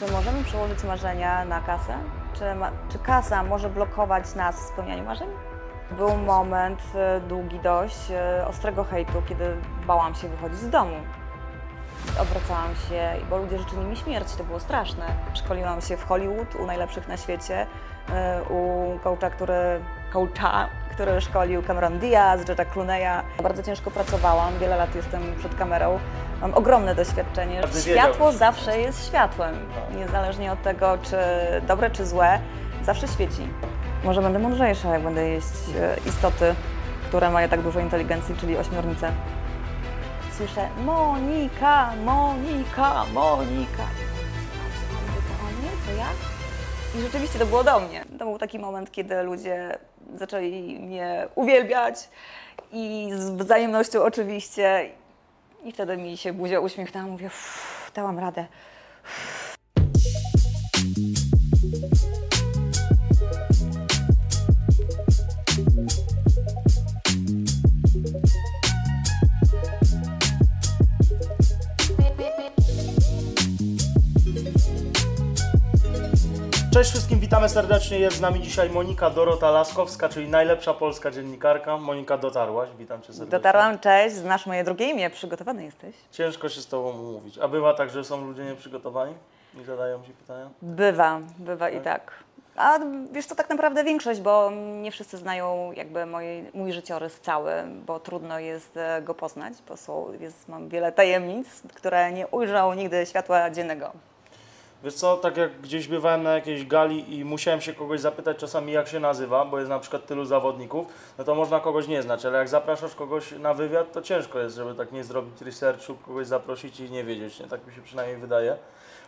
Czy możemy przełożyć marzenia na kasę? Czy, ma, czy kasa może blokować nas w spełnianiu marzeń? Był moment e, długi dość e, ostrego hejtu, kiedy bałam się wychodzić z domu. Odwracałam się, bo ludzie życzyli mi śmierci, to było straszne. Szkoliłam się w Hollywood u najlepszych na świecie, e, u coacha, który, coacha, który szkolił Cameron Diaz, George'a Clooney'a. Bardzo ciężko pracowałam, wiele lat jestem przed kamerą. Mam ogromne doświadczenie. Światło zawsze jest światłem, niezależnie od tego, czy dobre, czy złe, zawsze świeci. Może będę mądrzejsza, jak będę jeść e, istoty, które mają tak dużo inteligencji, czyli ośmiornice. Słyszę Monika, Monika, Monika. To ja? I rzeczywiście to było do mnie. To był taki moment, kiedy ludzie zaczęli mnie uwielbiać i z wzajemnością oczywiście. I wtedy mi się buzia uśmiechnęła, mówię, "Uff, dałam radę. Cześć wszystkim, witamy serdecznie. Jest z nami dzisiaj Monika Dorota Laskowska, czyli najlepsza polska dziennikarka. Monika, dotarłaś, witam Cię serdecznie. Dotarłam, cześć, znasz moje drugie imię, przygotowany jesteś? Ciężko się z Tobą umówić. A bywa tak, że są ludzie nieprzygotowani i zadają Ci pytania? Bywa, bywa i tak. A wiesz to tak naprawdę większość, bo nie wszyscy znają jakby moje, mój życiorys cały, bo trudno jest e, go poznać, bo są, jest, mam wiele tajemnic, które nie ujrzą nigdy światła dziennego. Wiesz co, tak jak gdzieś bywałem na jakiejś gali i musiałem się kogoś zapytać czasami jak się nazywa, bo jest na przykład tylu zawodników, no to można kogoś nie znać, ale jak zapraszasz kogoś na wywiad, to ciężko jest, żeby tak nie zrobić researchu, kogoś zaprosić i nie wiedzieć, nie? tak mi się przynajmniej wydaje.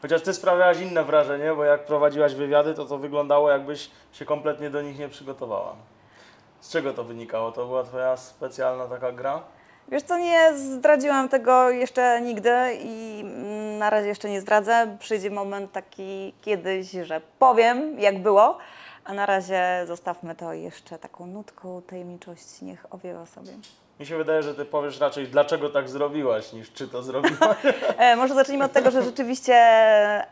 Chociaż Ty sprawiałaś inne wrażenie, bo jak prowadziłaś wywiady, to to wyglądało jakbyś się kompletnie do nich nie przygotowała. Z czego to wynikało? To była Twoja specjalna taka gra? Wiesz co, nie zdradziłam tego jeszcze nigdy i mm, na razie jeszcze nie zdradzę. Przyjdzie moment taki kiedyś, że powiem jak było, a na razie zostawmy to jeszcze taką nutką tajemniczości, niech owiewa sobie. Mi się wydaje, że Ty powiesz raczej dlaczego tak zrobiłaś, niż czy to zrobiłaś. E, może zacznijmy od tego, że rzeczywiście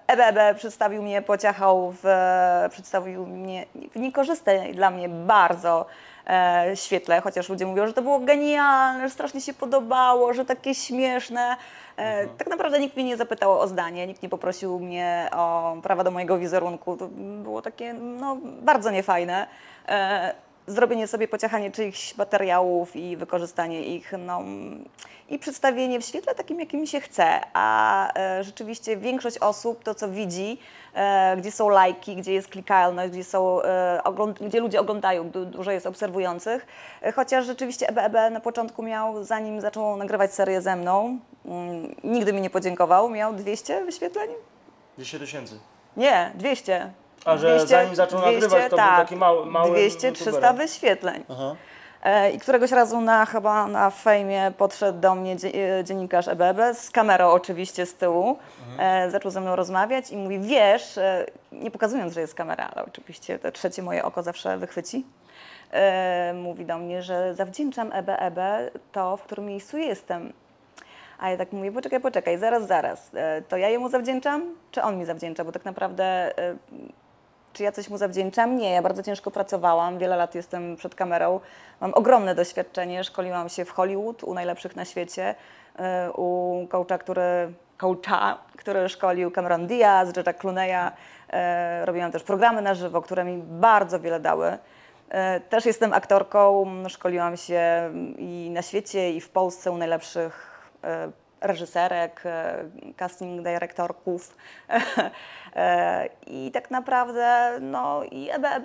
EBB przedstawił mnie, pociachał w, przedstawił mnie w niekorzystnej dla mnie bardzo e, świetle, chociaż ludzie mówią, że to było genialne, że strasznie się podobało, że takie śmieszne. E, Tak naprawdę nikt mnie nie zapytał o zdanie, nikt nie poprosił mnie o prawa do mojego wizerunku. To było takie no, bardzo niefajne. E, zrobienie sobie pociachanie czyichś materiałów i wykorzystanie ich, no, i przedstawienie w świetle takim, jakim się chce. A e, rzeczywiście większość osób to, co widzi, e, gdzie są lajki, gdzie jest klikalność, gdzie, są, e, gdzie ludzie oglądają, du- dużo jest obserwujących. E, chociaż rzeczywiście EBEB na początku miał, zanim zaczął nagrywać serię ze mną, mm, nigdy mi nie podziękował, miał 200 wyświetleń? 10 tysięcy. Nie, 200. A że zanim zaczął nagrywać, to był tak, taki mały- mały 200, 300 youtuberem. wyświetleń. Aha. E, I któregoś razu na, chyba na fejmie podszedł do mnie e, dziennikarz EBB z kamerą oczywiście z tyłu. E, zaczął ze mną rozmawiać i mówi, wiesz, nie pokazując, że jest kamera, ale oczywiście to trzecie moje oko zawsze wychwyci. Mówi do mnie, że zawdzięczam EBEB to, w którym miejscu jestem. A ja tak mówię, poczekaj, poczekaj, zaraz, zaraz. To ja jemu zawdzięczam, czy on mi zawdzięcza? Bo tak naprawdę czy ja coś mu zawdzięczam? Nie, ja bardzo ciężko pracowałam, wiele lat jestem przed kamerą, mam ogromne doświadczenie, szkoliłam się w Hollywood u najlepszych na świecie, y, u coacha, który, coacha, który szkolił Cameron Diaz, George'a Clooney'a, y, robiłam też programy na żywo, które mi bardzo wiele dały. Y, Też jestem aktorką, szkoliłam się i na świecie, i w Polsce u najlepszych reżyserek, e, casting dyrektorków. E, I tak naprawdę, no i EBEB,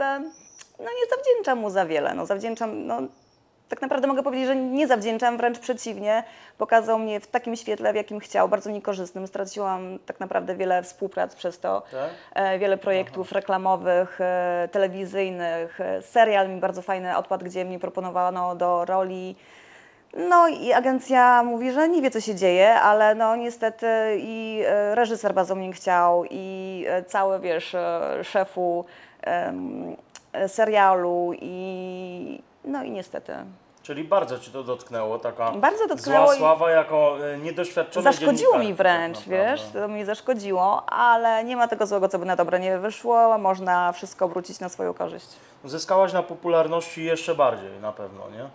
no nie zawdzięczam mu za wiele. No zawdzięczam, no tak naprawdę mogę powiedzieć, że nie zawdzięczam, wręcz przeciwnie. Pokazał mnie w takim świetle, w jakim chciał, bardzo niekorzystnym. Straciłam tak naprawdę wiele współprac przez to. Tak? E, wiele projektów reklamowych, e, telewizyjnych. Serial mi bardzo fajny odpadł, gdzie mnie proponowano do roli. No i agencja mówi, że nie wie, co się dzieje, ale no niestety i e, reżyser bardzo mnie chciał i e, cały, wiesz, e, szefu em, serialu i no i niestety Czyli bardzo Ci to dotknęło, taka Bardzo dotknęło zła sława jako niedoświadczony Zaszkodziło mi dziennikarz, wręcz, tak wiesz, to mi zaszkodziło, ale nie ma tego złego, co by na dobre nie wyszło. Można wszystko obrócić na swoją korzyść. Zyskałaś na popularności jeszcze bardziej na pewno, nie?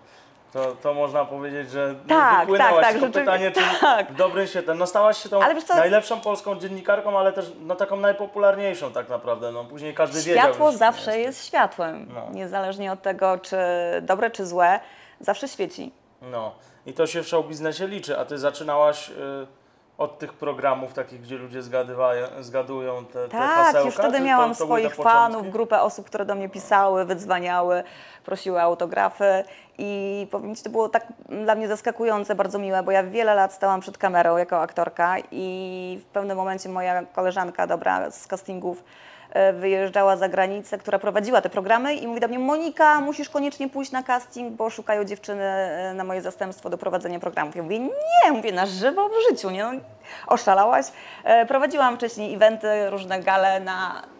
To, to można powiedzieć, że Tak, wypłynęłaś tak, tak, tylko rzeczywiście- pytanie, czy tak. w dobrym świetle. No stałaś się tą co- najlepszą polską dziennikarką, ale też no, taką najpopularniejszą tak naprawdę. No, później każdy wiedział, Światło zawsze jesteś. jest światłem, No. niezależnie od tego, czy dobre, czy złe, zawsze świeci. No i to się w show biznesie liczy, a ty zaczynałaś y, od tych programów takich, gdzie ludzie zgadywają, zgadują te, te Tak, hasełka? już wtedy miałam to, to te swoich fanów, grupę osób, które do mnie pisały, wydzwaniały, prosiły o autografy i powiem Ci, to było tak dla mnie zaskakujące, bardzo miłe, bo ja wiele lat stałam przed kamerą jako aktorka i w pewnym momencie moja koleżanka dobra z castingów wyjeżdżała za granicę, która prowadziła te programy i mówi do mnie, Monika, musisz koniecznie pójść na casting, bo szukają dziewczyny e, na moje zastępstwo do prowadzenia programów. Ja mówię, nie, mówię, na żywo w życiu, nie, no, oszalałaś. E, Prowadziłam wcześniej eventy, różne gale na, e,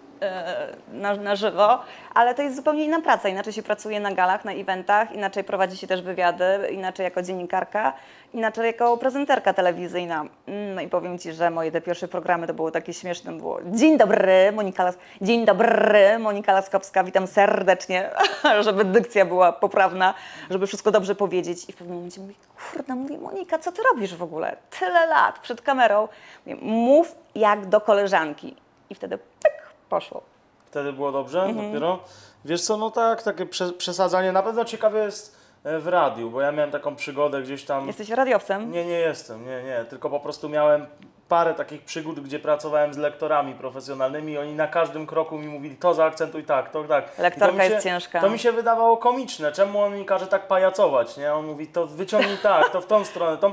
na, na żywo, ale to jest zupełnie inna praca. Inaczej się pracuje na galach, na eventach, inaczej prowadzi się też wywiady, inaczej jako dziennikarka, inaczej jako prezenterka telewizyjna. Mm, No i powiem Ci, że moje te pierwsze programy to było takie śmieszne. Było Dzień dobry, Monika Las... Dzień dobry, Monika Laskowska, witam serdecznie, żeby dykcja była poprawna, żeby wszystko dobrze powiedzieć. I w pewnym momencie mówię, kurde, mówię, Monika, co Ty robisz w ogóle? Tyle lat przed kamerą. Mówię, mów jak do koleżanki. I wtedy pyk, poszło. Wtedy było dobrze Mhm. dopiero? Wiesz co, no tak, takie prze, przesadzanie. Na pewno ciekawe jest e, w radiu, bo ja miałem taką przygodę gdzieś tam... Jesteś radiowcem? Nie, nie jestem, nie, nie. Tylko po prostu miałem parę takich przygód, gdzie pracowałem z lektorami profesjonalnymi i oni na każdym kroku mi mówili to zaakcentuj tak, to tak. Lektorka się, jest ciężka. To mi się wydawało komiczne. Czemu on mi każe tak pajacować, nie? On mówi to wyciągnij tak, to w tą stronę, tą...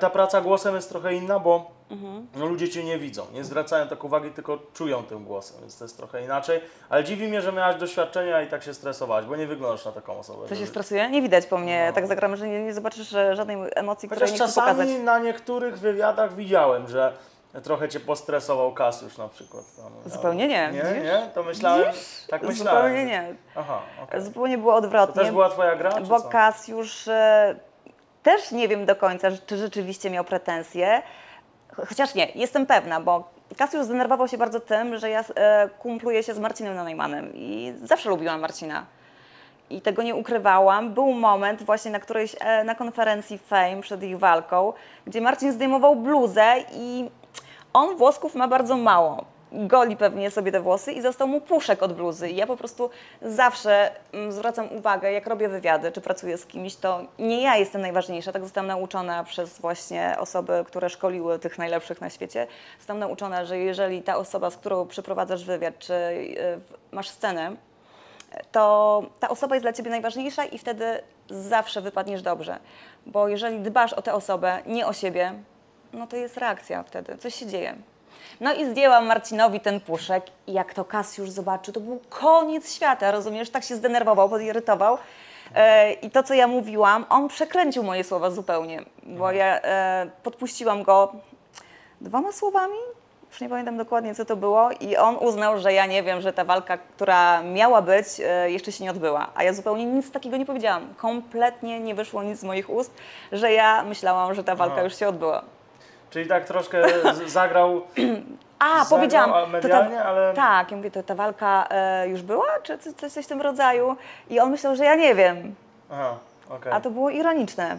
Ta praca głosem jest trochę inna, bo Mhm. no, ludzie cię nie widzą, nie zwracają tak uwagi, tylko czują tym głosem, więc to jest trochę inaczej. Ale dziwi mnie, że miałaś doświadczenia i tak się stresowałaś, bo nie wyglądasz na taką osobę. Co się stresuje? Nie widać po mnie. Tak zagramy, że nie, nie zobaczysz e, żadnej emocji, której Chociaż nie chcę czasami pokazać. na niektórych wywiadach widziałem, że trochę cię postresował Kasiusz na przykład. Tam, Zupełnie nie, Nie, widzisz? nie? To myślałem, tak myślałem. Zupełnie nie. Aha, okej. Zupełnie było To odwrotnie. też była twoja gra, bo co? Kasjusz e, też nie wiem do końca, czy rzeczywiście miał pretensje. Ch- Chociaż nie, jestem pewna, bo Kasjusz zdenerwował się bardzo tym, że ja e, kumpluję się z Marcinem Nanajmanem i zawsze lubiłam Marcina. I tego nie ukrywałam. Był moment właśnie na którejś, e, na konferencji Fame przed ich walką, gdzie Marcin zdejmował bluzę i on włosków ma bardzo mało. Goli pewnie sobie te włosy i został mu puszek od bluzy. I ja po prostu zawsze mm, zwracam uwagę, jak robię wywiady, czy pracuję z kimś, to nie ja jestem najważniejsza. Tak zostałam nauczona przez właśnie osoby, które szkoliły tych najlepszych na świecie. Zostałam nauczona, że jeżeli ta osoba, z którą przeprowadzasz wywiad, czy y, masz scenę, to ta osoba jest dla ciebie najważniejsza i wtedy zawsze wypadniesz dobrze. Bo jeżeli dbasz o tę osobę, nie o siebie, no to jest reakcja wtedy, coś się dzieje. No i zdjęłam Marcinowi ten puszek i jak to Kasjusz zobaczył, to był koniec świata, rozumiesz? Tak się zdenerwował, podirytował. E, I to, co ja mówiłam, on przekręcił moje słowa zupełnie, bo ja e, podpuściłam go dwoma słowami, już nie pamiętam dokładnie, co to było, i on uznał, że ja nie wiem, że ta walka, która miała być, e, jeszcze się nie odbyła. A ja zupełnie nic takiego nie powiedziałam. Kompletnie nie wyszło nic z moich ust, że ja myślałam, że ta walka Aha. już się odbyła. Czyli tak troszkę zagrał A, Zagrał, powiedziałam. to medialnie, ale- Tak, ja mówię, to ta walka e, już była, czy coś, coś, w tym rodzaju? I on myślał, że ja nie wiem. Aha, okej. A to było ironiczne.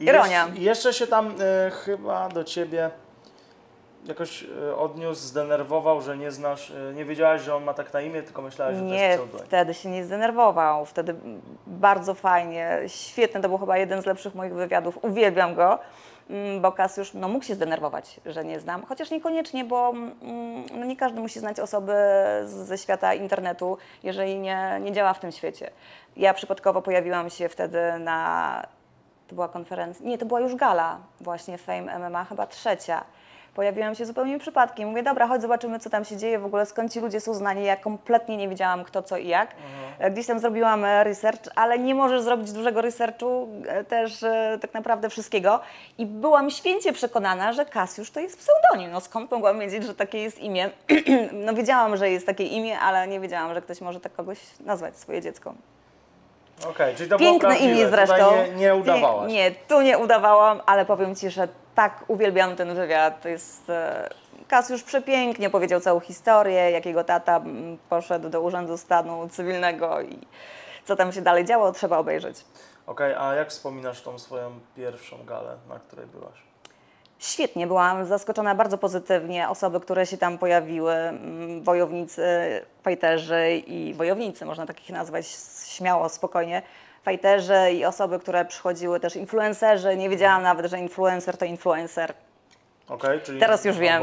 Ironia. Jeszcze, jeszcze się tam e, chyba do ciebie jakoś e, odniósł, zdenerwował, że nie znasz, e, nie wiedziałaś, że on ma tak na imię, tylko myślałaś, że to Nie, jest pseudonim. wtedy się nie zdenerwował. Wtedy bardzo fajnie, świetny. To był chyba jeden z lepszych moich wywiadów. Uwielbiam go, mm, bo Kasiusz no, mógł się zdenerwować, że nie znam. Chociaż niekoniecznie, bo mm, no, nie każdy musi znać osoby ze świata internetu, jeżeli nie, nie działa w tym świecie. Ja przypadkowo pojawiłam się wtedy na. To była konferencja. Nie, to była już gala, właśnie Fame MMA, chyba trzecia. Pojawiłam się zupełnie przypadkiem. Mówię, dobra, chodź zobaczymy, co tam się dzieje, w ogóle skąd ci ludzie są znani. Ja kompletnie nie wiedziałam, kto, co i jak. E, Gdzieś tam zrobiłam e, research, ale nie możesz zrobić dużego researchu, e, też e, tak naprawdę wszystkiego. I byłam święcie przekonana, że Kasiusz to jest pseudonim. No skąd mogłam wiedzieć, że takie jest imię? no wiedziałam, że jest takie imię, ale nie wiedziałam, że ktoś może tak kogoś nazwać, swoje dziecko. Okej, czyli to było prawdziwe. imię zresztą. Tutaj nie, nie udawałaś. Nie, nie, tu nie udawałam, ale powiem Ci, że tak uwielbiam ten wywiad. To jest... E, Kas już przepięknie powiedział całą historię, jakiego tata mm, poszedł do Urzędu Stanu Cywilnego i co tam się dalej działo, trzeba obejrzeć. Okej, a jak wspominasz tą swoją pierwszą galę, na której byłaś? Świetnie, byłam zaskoczona bardzo pozytywnie. Osoby, które się tam pojawiły, mm, wojownicy, fajterzy i wojownicy, można takich nazwać śmiało, spokojnie. Fajterzy i osoby, które przychodziły, też influencerzy. Nie wiedziałam nawet, że influencer to influencer. Okej, czyli Teraz już wiem.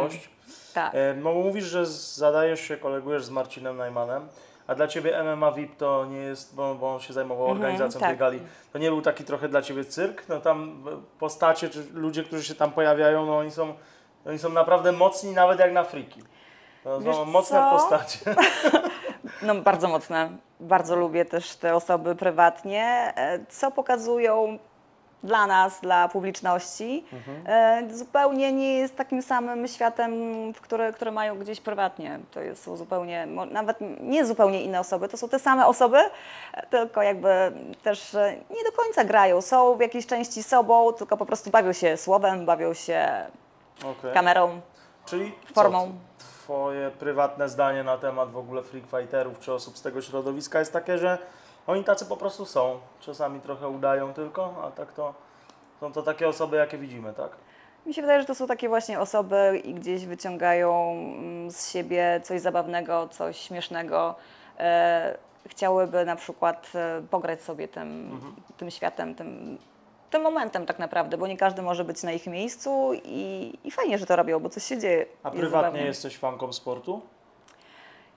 Tak. E, no mówisz, że zadajesz się, kolegujesz z Marcinem Najmanem, a dla Ciebie MMA VIP to nie jest, bo, bo on się zajmował Mhm, organizacją tak. tej gali, to nie był taki trochę dla Ciebie cyrk? No tam e, postacie, czy ludzie, którzy się tam pojawiają, no oni są, oni są naprawdę mocni nawet jak na friki. To Wiesz są mocne co? postacie. No bardzo mocne. Bardzo lubię też te osoby prywatnie, e, co pokazują dla nas, dla publiczności. E, Zupełnie nie jest takim samym światem, w który, który mają gdzieś prywatnie. To jest, są zupełnie, nawet nie zupełnie inne osoby, to są te same osoby, e, tylko jakby też e, nie do końca grają. Są w jakiejś części sobą, tylko po prostu bawią się słowem, bawią się Okej. kamerą. Czyli formą. Co, twoje prywatne zdanie na temat w ogóle freak fighterów czy osób z tego środowiska jest takie, że oni tacy po prostu są. Czasami trochę udają tylko, a tak to są to takie osoby, jakie widzimy, tak? Mi się wydaje, że to są takie właśnie osoby i gdzieś wyciągają mm, z siebie coś zabawnego, coś śmiesznego. E, chciałyby na przykład e, pograć sobie tym, tym światem, tym, tym momentem tak naprawdę, bo nie każdy może być na ich miejscu i, i fajnie, że to robią, bo coś się dzieje. A Jest prywatnie zabawnie. jesteś fanką sportu?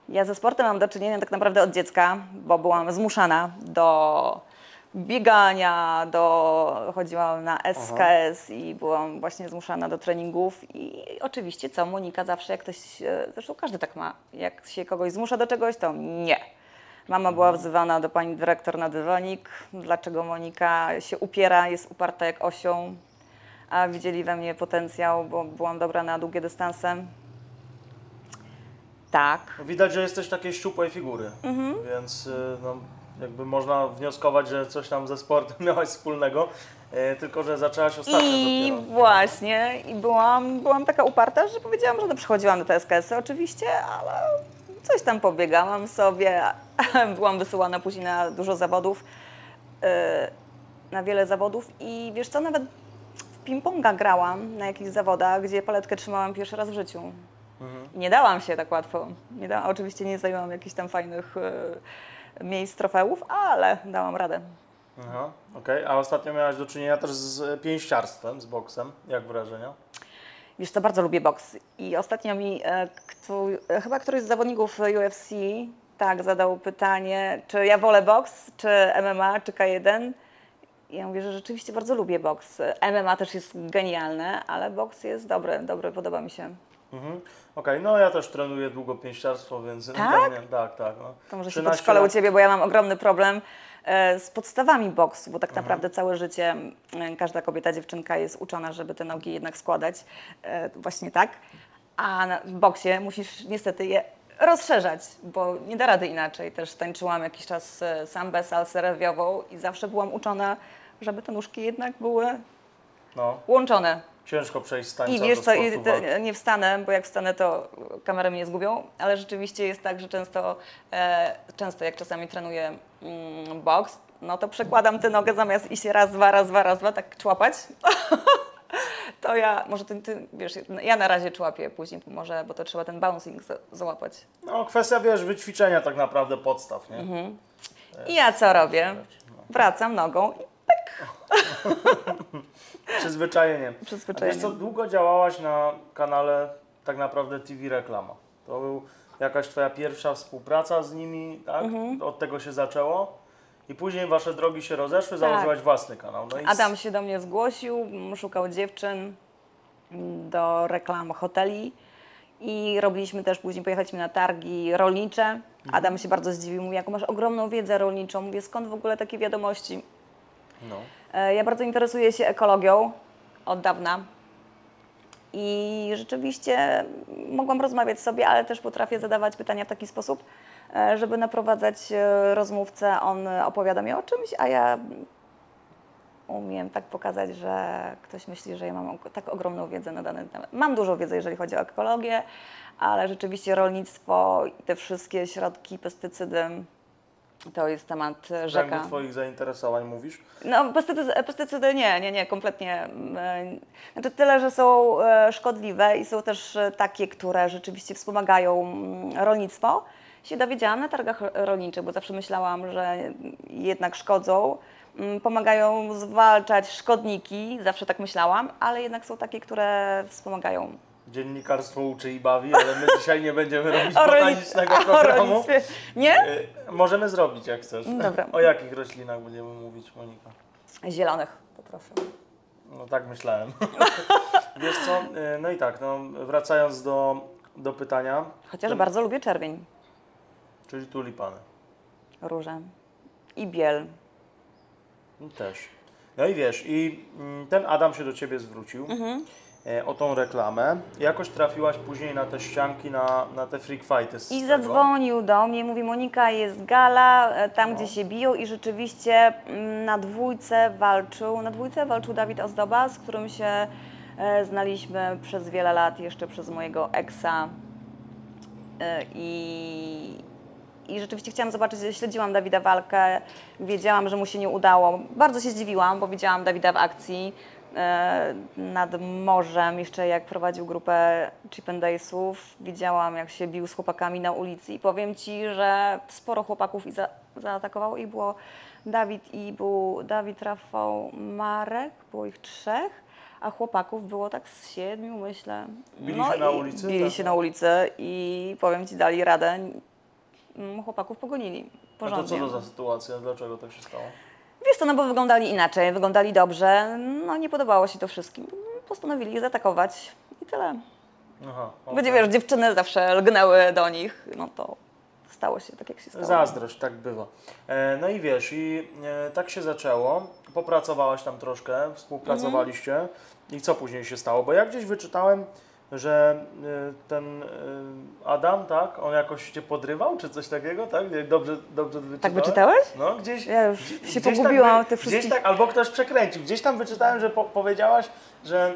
Ja ze sportem mam do czynienia tak naprawdę od dziecka, bo byłam zmuszana do biegania, do, chodziłam na SKS i byłam właśnie zmuszana do treningów. I oczywiście co, Monika zawsze jak ktoś, e, zresztą każdy tak ma, jak się kogoś zmusza do czegoś, to nie. Mama była wzywana do pani dyrektor na dywanik, dlaczego Monika się upiera, jest uparta jak osioł, a widzieli we mnie potencjał, bo byłam dobra na długie dystanse. Tak, Widać, że jesteś takiej szczupłej figury, Mhm. więc y, no, jakby można wnioskować, że coś tam ze sportem miałaś wspólnego, y, tylko że zaczęłaś ostatnio I dopiero. właśnie, i byłam, byłam taka uparta, że powiedziałam, że no, przychodziłam do TSKS-y oczywiście, ale coś tam pobiegałam sobie. Byłam wysyłana później na dużo zawodów, yy, na wiele zawodów i wiesz co, nawet w ping-ponga grałam na jakichś zawodach, gdzie paletkę trzymałam pierwszy raz w życiu. Mhm. Nie dałam się tak łatwo. Nie da, oczywiście nie zajęłam jakichś tam fajnych yy, miejsc, trofeów, ale dałam radę. Aha, okej. A ostatnio miałaś do czynienia też z pięściarstwem, z boksem. Jak wrażenia? Wiesz, to bardzo lubię boks. I ostatnio mi e, kto, e, chyba któryś z zawodników UFC tak zadał pytanie, czy ja wolę boks, czy MMA, czy K1. I ja mówię, że rzeczywiście bardzo lubię boks. MMA też jest genialne, ale boks jest dobry, dobry, podoba mi się. Mhm. Okej, no ja też trenuję długo pięściarstwo, więc Tak? mnie, tak, tak. No. To może się 13 podszkolę u lat- Ciebie, bo ja mam ogromny problem e, z podstawami boksu, bo tak naprawdę całe życie e, każda kobieta, dziewczynka jest uczona, żeby te nogi jednak składać e, właśnie tak, a na, w boksie musisz niestety je rozszerzać, bo nie da rady inaczej. Też tańczyłam jakiś czas e, sambę, salsę rewiową i zawsze byłam uczona, żeby te nóżki jednak były No, łączone. Ciężko przejść z tańca I wiesz do co, i te, nie wstanę, bo jak wstanę, to kamerę mnie zgubią, ale rzeczywiście jest tak, że często, e, często jak czasami trenuję mm, boks, no to przekładam tę nogę zamiast iść raz, dwa, raz, dwa, raz, dwa, tak człapać. to ja, może ty, ty, wiesz, ja na razie człapię, później może, bo to trzeba ten bouncing za, załapać. No, kwestia, wiesz, wyćwiczenia tak naprawdę podstaw, nie? Mhm. I ja co robię? Wracam nogą i Przyzwyczajenie. A Przyzwyczajenie. Wiesz co, długo działałaś na kanale tak naprawdę TV Reklama. To był jakaś Twoja pierwsza współpraca z nimi, tak? Mhm. Od tego się zaczęło. I później Wasze drogi się rozeszły, założyłaś własny kanał. No i s- Tak. Adam się do mnie zgłosił, szukał dziewczyn do reklam hoteli i robiliśmy też, później pojechaliśmy na targi rolnicze. Adam się bardzo zdziwił, mówi, jaką masz ogromną wiedzę rolniczą. Mówię, skąd w ogóle takie wiadomości? No. E, Ja bardzo interesuję się ekologią od dawna I rzeczywiście mogłam rozmawiać sobie, ale też potrafię zadawać pytania w taki sposób, e, żeby naprowadzać e, rozmówcę. On opowiada mi o czymś, a ja umiem tak pokazać, że ktoś myśli, że ja mam tak ogromną wiedzę na dany temat. Mam dużo wiedzy, jeżeli chodzi o ekologię, ale rzeczywiście rolnictwo i te wszystkie środki, pestycydy, to jest temat e, rzeka. kręgu Twoich zainteresowań mówisz? No, pestycydy, pestycydy nie, nie, nie, kompletnie. mm, Znaczy tyle, że są e, szkodliwe i są też e, takie, które rzeczywiście wspomagają mm, rolnictwo. Się dowiedziałam na targach ro- rolniczych, bo zawsze myślałam, że jednak szkodzą. Mm, Pomagają zwalczać szkodniki, zawsze tak myślałam, ale jednak są takie, które wspomagają. Dziennikarstwo uczy i bawi, ale my dzisiaj nie będziemy robić O botanicznego o programu. Nie? Y, Możemy zrobić, jak chcesz. Dobra. O jakich roślinach będziemy mówić, Monika? Zielonych, poproszę. No tak myślałem. Wiesz co, y, no i tak, no, wracając do, do pytania, Chociaż bardzo lubię czerwień, czyli tulipany. róże i biel. Też. No i wiesz, i mm, ten Adam się do Ciebie zwrócił Mhm. E, o tą reklamę. Jakoś trafiłaś później na te ścianki, na, na te freak fighty z I zadzwonił do mnie, mówi Monika, jest gala, e, tam No. gdzie się biją i rzeczywiście mm, na dwójce walczył, na dwójce walczył Dawid Ozdoba, z którym się e, znaliśmy przez wiele lat, jeszcze przez mojego eksa E, i, i rzeczywiście chciałam zobaczyć, śledziłam Dawida walkę, wiedziałam, że mu się nie udało. Bardzo się zdziwiłam, bo widziałam Dawida w akcji nad morzem, jeszcze jak prowadził grupę Chip and Daysów. Widziałam, jak się bił z chłopakami na ulicy i powiem Ci, że sporo chłopaków i za, zaatakowało i było Dawid i był Dawid, Rafał, Marek, było ich trzech. A chłopaków było tak z siedmiu, myślę. Bili się na ulicy? Bili Tak. się na ulicy i powiem Ci, dali radę. Mm, Chłopaków pogonili A to porządnie. co to za sytuacja? Dlaczego tak się stało? Wiesz co, no bo wyglądali inaczej, wyglądali dobrze. No nie podobało się to wszystkim. Postanowili ich zaatakować i tyle. Aha, Będzie, wiesz, dziewczyny zawsze lgnęły do nich, no to stało się tak, jak się stało. Zazdrość, tak bywa. E, no i wiesz, i e, tak się zaczęło. Popracowałaś tam troszkę, współpracowaliście. Mhm. I co później się stało? Bo ja gdzieś wyczytałem, że e, ten e, Adam, tak, on jakoś cię podrywał, czy coś takiego, tak? Nie, Dobrze, dobrze wyczytałem? Tak wyczytałeś? No, gdzieś. Ja już się gdzieś pogubiłam tak, w tych Gdzieś tak, albo ktoś przekręcił. Gdzieś tam wyczytałem, że po, powiedziałaś, że,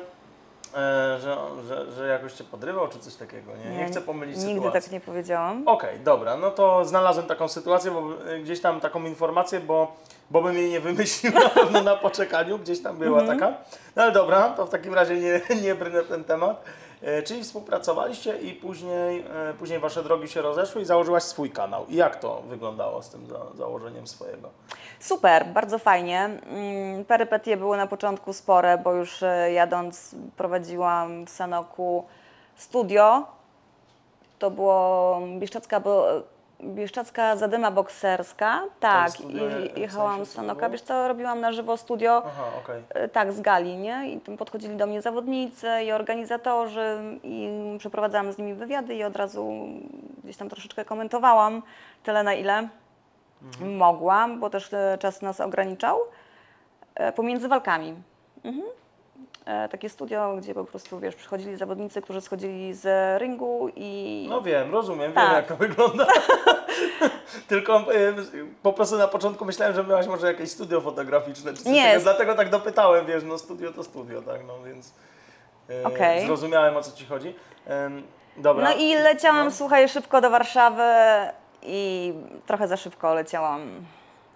e, że, że, że jakoś cię podrywał, czy coś takiego. Nie, nie, chcę pomylić Nigdy sytuacji. tak nie powiedziałam. Okej, dobra, no to znalazłem taką sytuację, bo y, gdzieś tam taką informację, bo, bo bym jej nie wymyślił na pewno na poczekaniu, gdzieś tam była Mhm. taka. No ale dobra, to w takim razie nie, nie brnę w ten temat. E, czyli współpracowaliście i później, e, później wasze drogi się rozeszły i założyłaś swój kanał. I jak to wyglądało z tym za, założeniem swojego? Super, bardzo fajnie. Mm, Perypetie były na początku spore, bo już e, jadąc prowadziłam w Sanoku studio. To było Bieszczacka, bo, Bieszczacka Zadyma Bokserska. Tak, studio, i w jechałam z Sanoka. Wiesz co, robiłam na żywo studio. Aha, okej. E, Tak, z gali, nie? I tam podchodzili do mnie zawodnicy i organizatorzy i przeprowadzałam z nimi wywiady i od razu gdzieś tam troszeczkę komentowałam, tyle na ile mogłam, bo też e, czas nas ograniczał, e, pomiędzy walkami. Mhm. E, Takie studio, gdzie po prostu, wiesz, przychodzili zawodnicy, którzy schodzili z ringu i... No wiem, rozumiem, Tak. wiem jak to wygląda. Tylko po prostu na początku myślałem, że miałaś może jakieś studio fotograficzne, czy coś Nie. dlatego tak dopytałem, wiesz, no studio to studio, tak, no więc y, Okej. zrozumiałem o co Ci chodzi. Dobra. No i leciałam, No. słuchaj, szybko do Warszawy i trochę za szybko leciałam.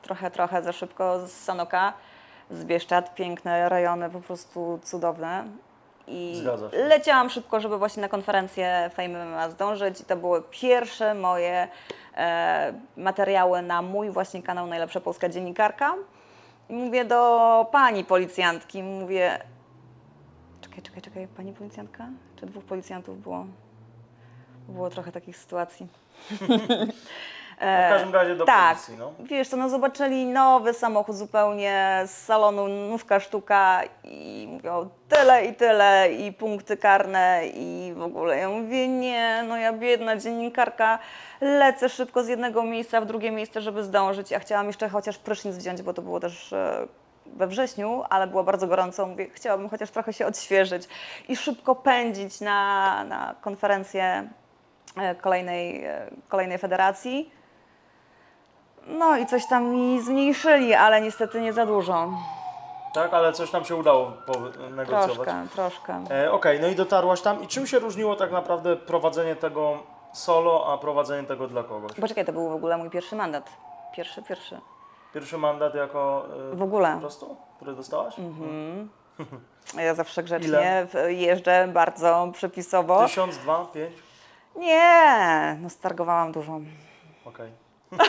Trochę, trochę za szybko z Sanoka, z Bieszczad. Piękne rejony, po prostu cudowne. I Zgadza się. leciałam szybko, żeby właśnie na konferencję Fame MMA zdążyć. I to były pierwsze moje e, materiały na mój właśnie kanał Najlepsza Polska Dziennikarka. I mówię do pani policjantki, mówię, Czekaj, czekaj, czekaj, pani policjantka? Czy dwóch policjantów było? Było trochę takich sytuacji. w każdym razie do tak, policji, no. wiesz co, no zobaczyli nowy samochód zupełnie z salonu, nówka sztuka i mówią tyle i tyle i punkty karne i w ogóle. Ja mówię nie, no ja biedna dziennikarka, lecę szybko z jednego miejsca w drugie miejsce, żeby zdążyć. Ja chciałam jeszcze chociaż prysznic wziąć, bo to było też e, we wrześniu, ale było bardzo gorąco. Mówię, chciałabym chociaż trochę się odświeżyć i szybko pędzić na, na konferencję e, kolejnej, e, kolejnej federacji. No i coś tam mi zmniejszyli, ale niestety nie za dużo. Tak, ale coś tam się udało negocjować. Troszkę, troszkę. E, Okej, no i dotarłaś tam. I czym się różniło tak naprawdę prowadzenie tego solo, a prowadzenie tego dla kogoś? Poczekaj, to był w ogóle mój pierwszy mandat. Pierwszy, pierwszy. Pierwszy mandat jako e, W ogóle. po prostu, który dostałaś? Ja zawsze grzecznie w- jeżdżę bardzo przepisowo. Tysiąc, dwa, pięć? Nie, no stargowałam dużo. Okej.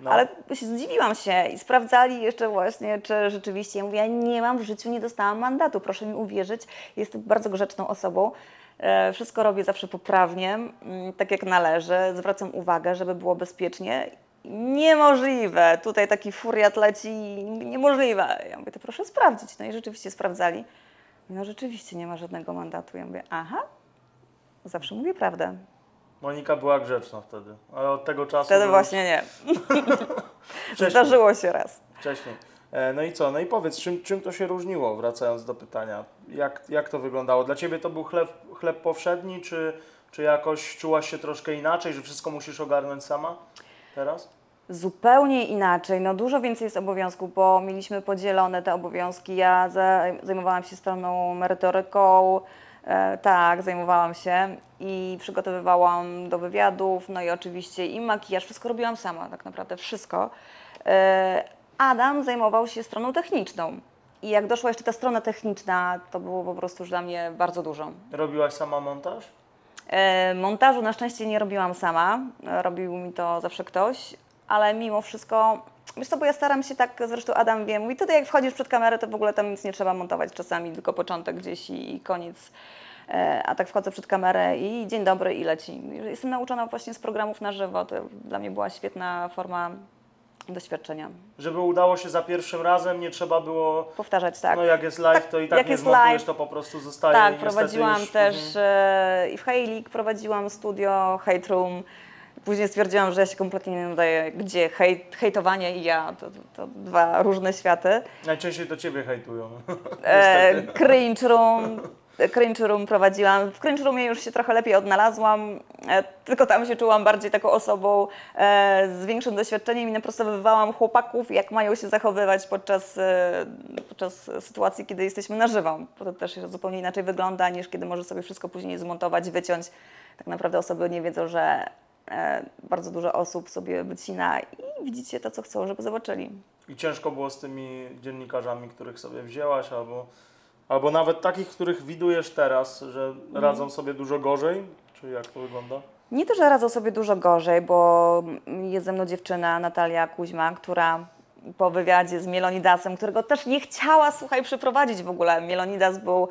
No. Ale zdziwiłam się i sprawdzali jeszcze właśnie, czy rzeczywiście. Ja mówię, ja nie mam w życiu, nie dostałam mandatu, proszę mi uwierzyć. Jestem bardzo grzeczną osobą. E, Wszystko robię zawsze poprawnie, mm, tak jak należy. Zwracam uwagę, żeby było bezpiecznie. Niemożliwe. Tutaj taki furiat leci, niemożliwe. Ja mówię, to proszę sprawdzić. No i rzeczywiście sprawdzali. No rzeczywiście nie ma żadnego mandatu. Ja mówię, aha, zawsze mówię prawdę. Monika była grzeczna wtedy, ale od tego czasu... Wtedy już właśnie nie. Zdarzyło się raz. Wcześniej. E, No i co? No i powiedz, czym, czym to się różniło, wracając do pytania? Jak, jak to wyglądało? Dla Ciebie to był chleb, chleb powszedni, czy, czy jakoś czułaś się troszkę inaczej, że wszystko musisz ogarnąć sama teraz? Zupełnie inaczej, no dużo więcej jest obowiązków, bo mieliśmy podzielone te obowiązki. Ja za, zajmowałam się stroną merytoryką, tak, zajmowałam się i przygotowywałam do wywiadów, no i oczywiście i makijaż, wszystko robiłam sama, tak naprawdę wszystko. E, Adam zajmował się stroną techniczną. I jak doszła jeszcze ta strona techniczna, to było po prostu już dla mnie bardzo dużo. Robiłaś sama montaż? E, Montażu na szczęście nie robiłam sama, e, robił mi to zawsze ktoś, ale mimo wszystko, wiesz co, bo ja staram się tak, zresztą Adam wie, mówi, tutaj jak wchodzisz przed kamerę, to w ogóle tam nic nie trzeba montować czasami, tylko początek gdzieś i, i koniec. E, A tak wchodzę przed kamerę i dzień dobry i leci. Jestem nauczona właśnie z programów na żywo, to dla mnie była świetna forma doświadczenia. Żeby udało się za pierwszym razem, nie trzeba było... Powtarzać tak. No jak jest live, to i tak jak nie jest live, to po prostu zostaje i Tak, prowadziłam już też e, i w Hejlik prowadziłam studio Hate Room. Później stwierdziłam, że ja się kompletnie nie nadaję, gdzie hejt, hejtowanie i ja, to, to, to dwa różne światy. Najczęściej to Ciebie hejtują. E, cringe Room, Cringe Room prowadziłam. W Cringe Roomie już się trochę lepiej odnalazłam, e, tylko tam się czułam bardziej taką osobą e, z większym doświadczeniem i naprostowywałam chłopaków, jak mają się zachowywać podczas, e, podczas sytuacji, kiedy jesteśmy na żywo. Bo to też zupełnie inaczej wygląda, niż kiedy możesz sobie wszystko później zmontować, wyciąć. Tak naprawdę osoby nie wiedzą, że bardzo dużo osób sobie wycina i widzicie to, co chcą, żeby zobaczyli. I ciężko było z tymi dziennikarzami, których sobie wzięłaś, albo, albo nawet takich, których widujesz teraz, że Mhm. radzą sobie dużo gorzej? Czy jak to wygląda? Nie to, że radzą sobie dużo gorzej, bo jest ze mną dziewczyna Natalia Kuźma, która po wywiadzie z Mielonidasem, którego też nie chciała, słuchaj, przeprowadzić w ogóle. Mielonidas był, e,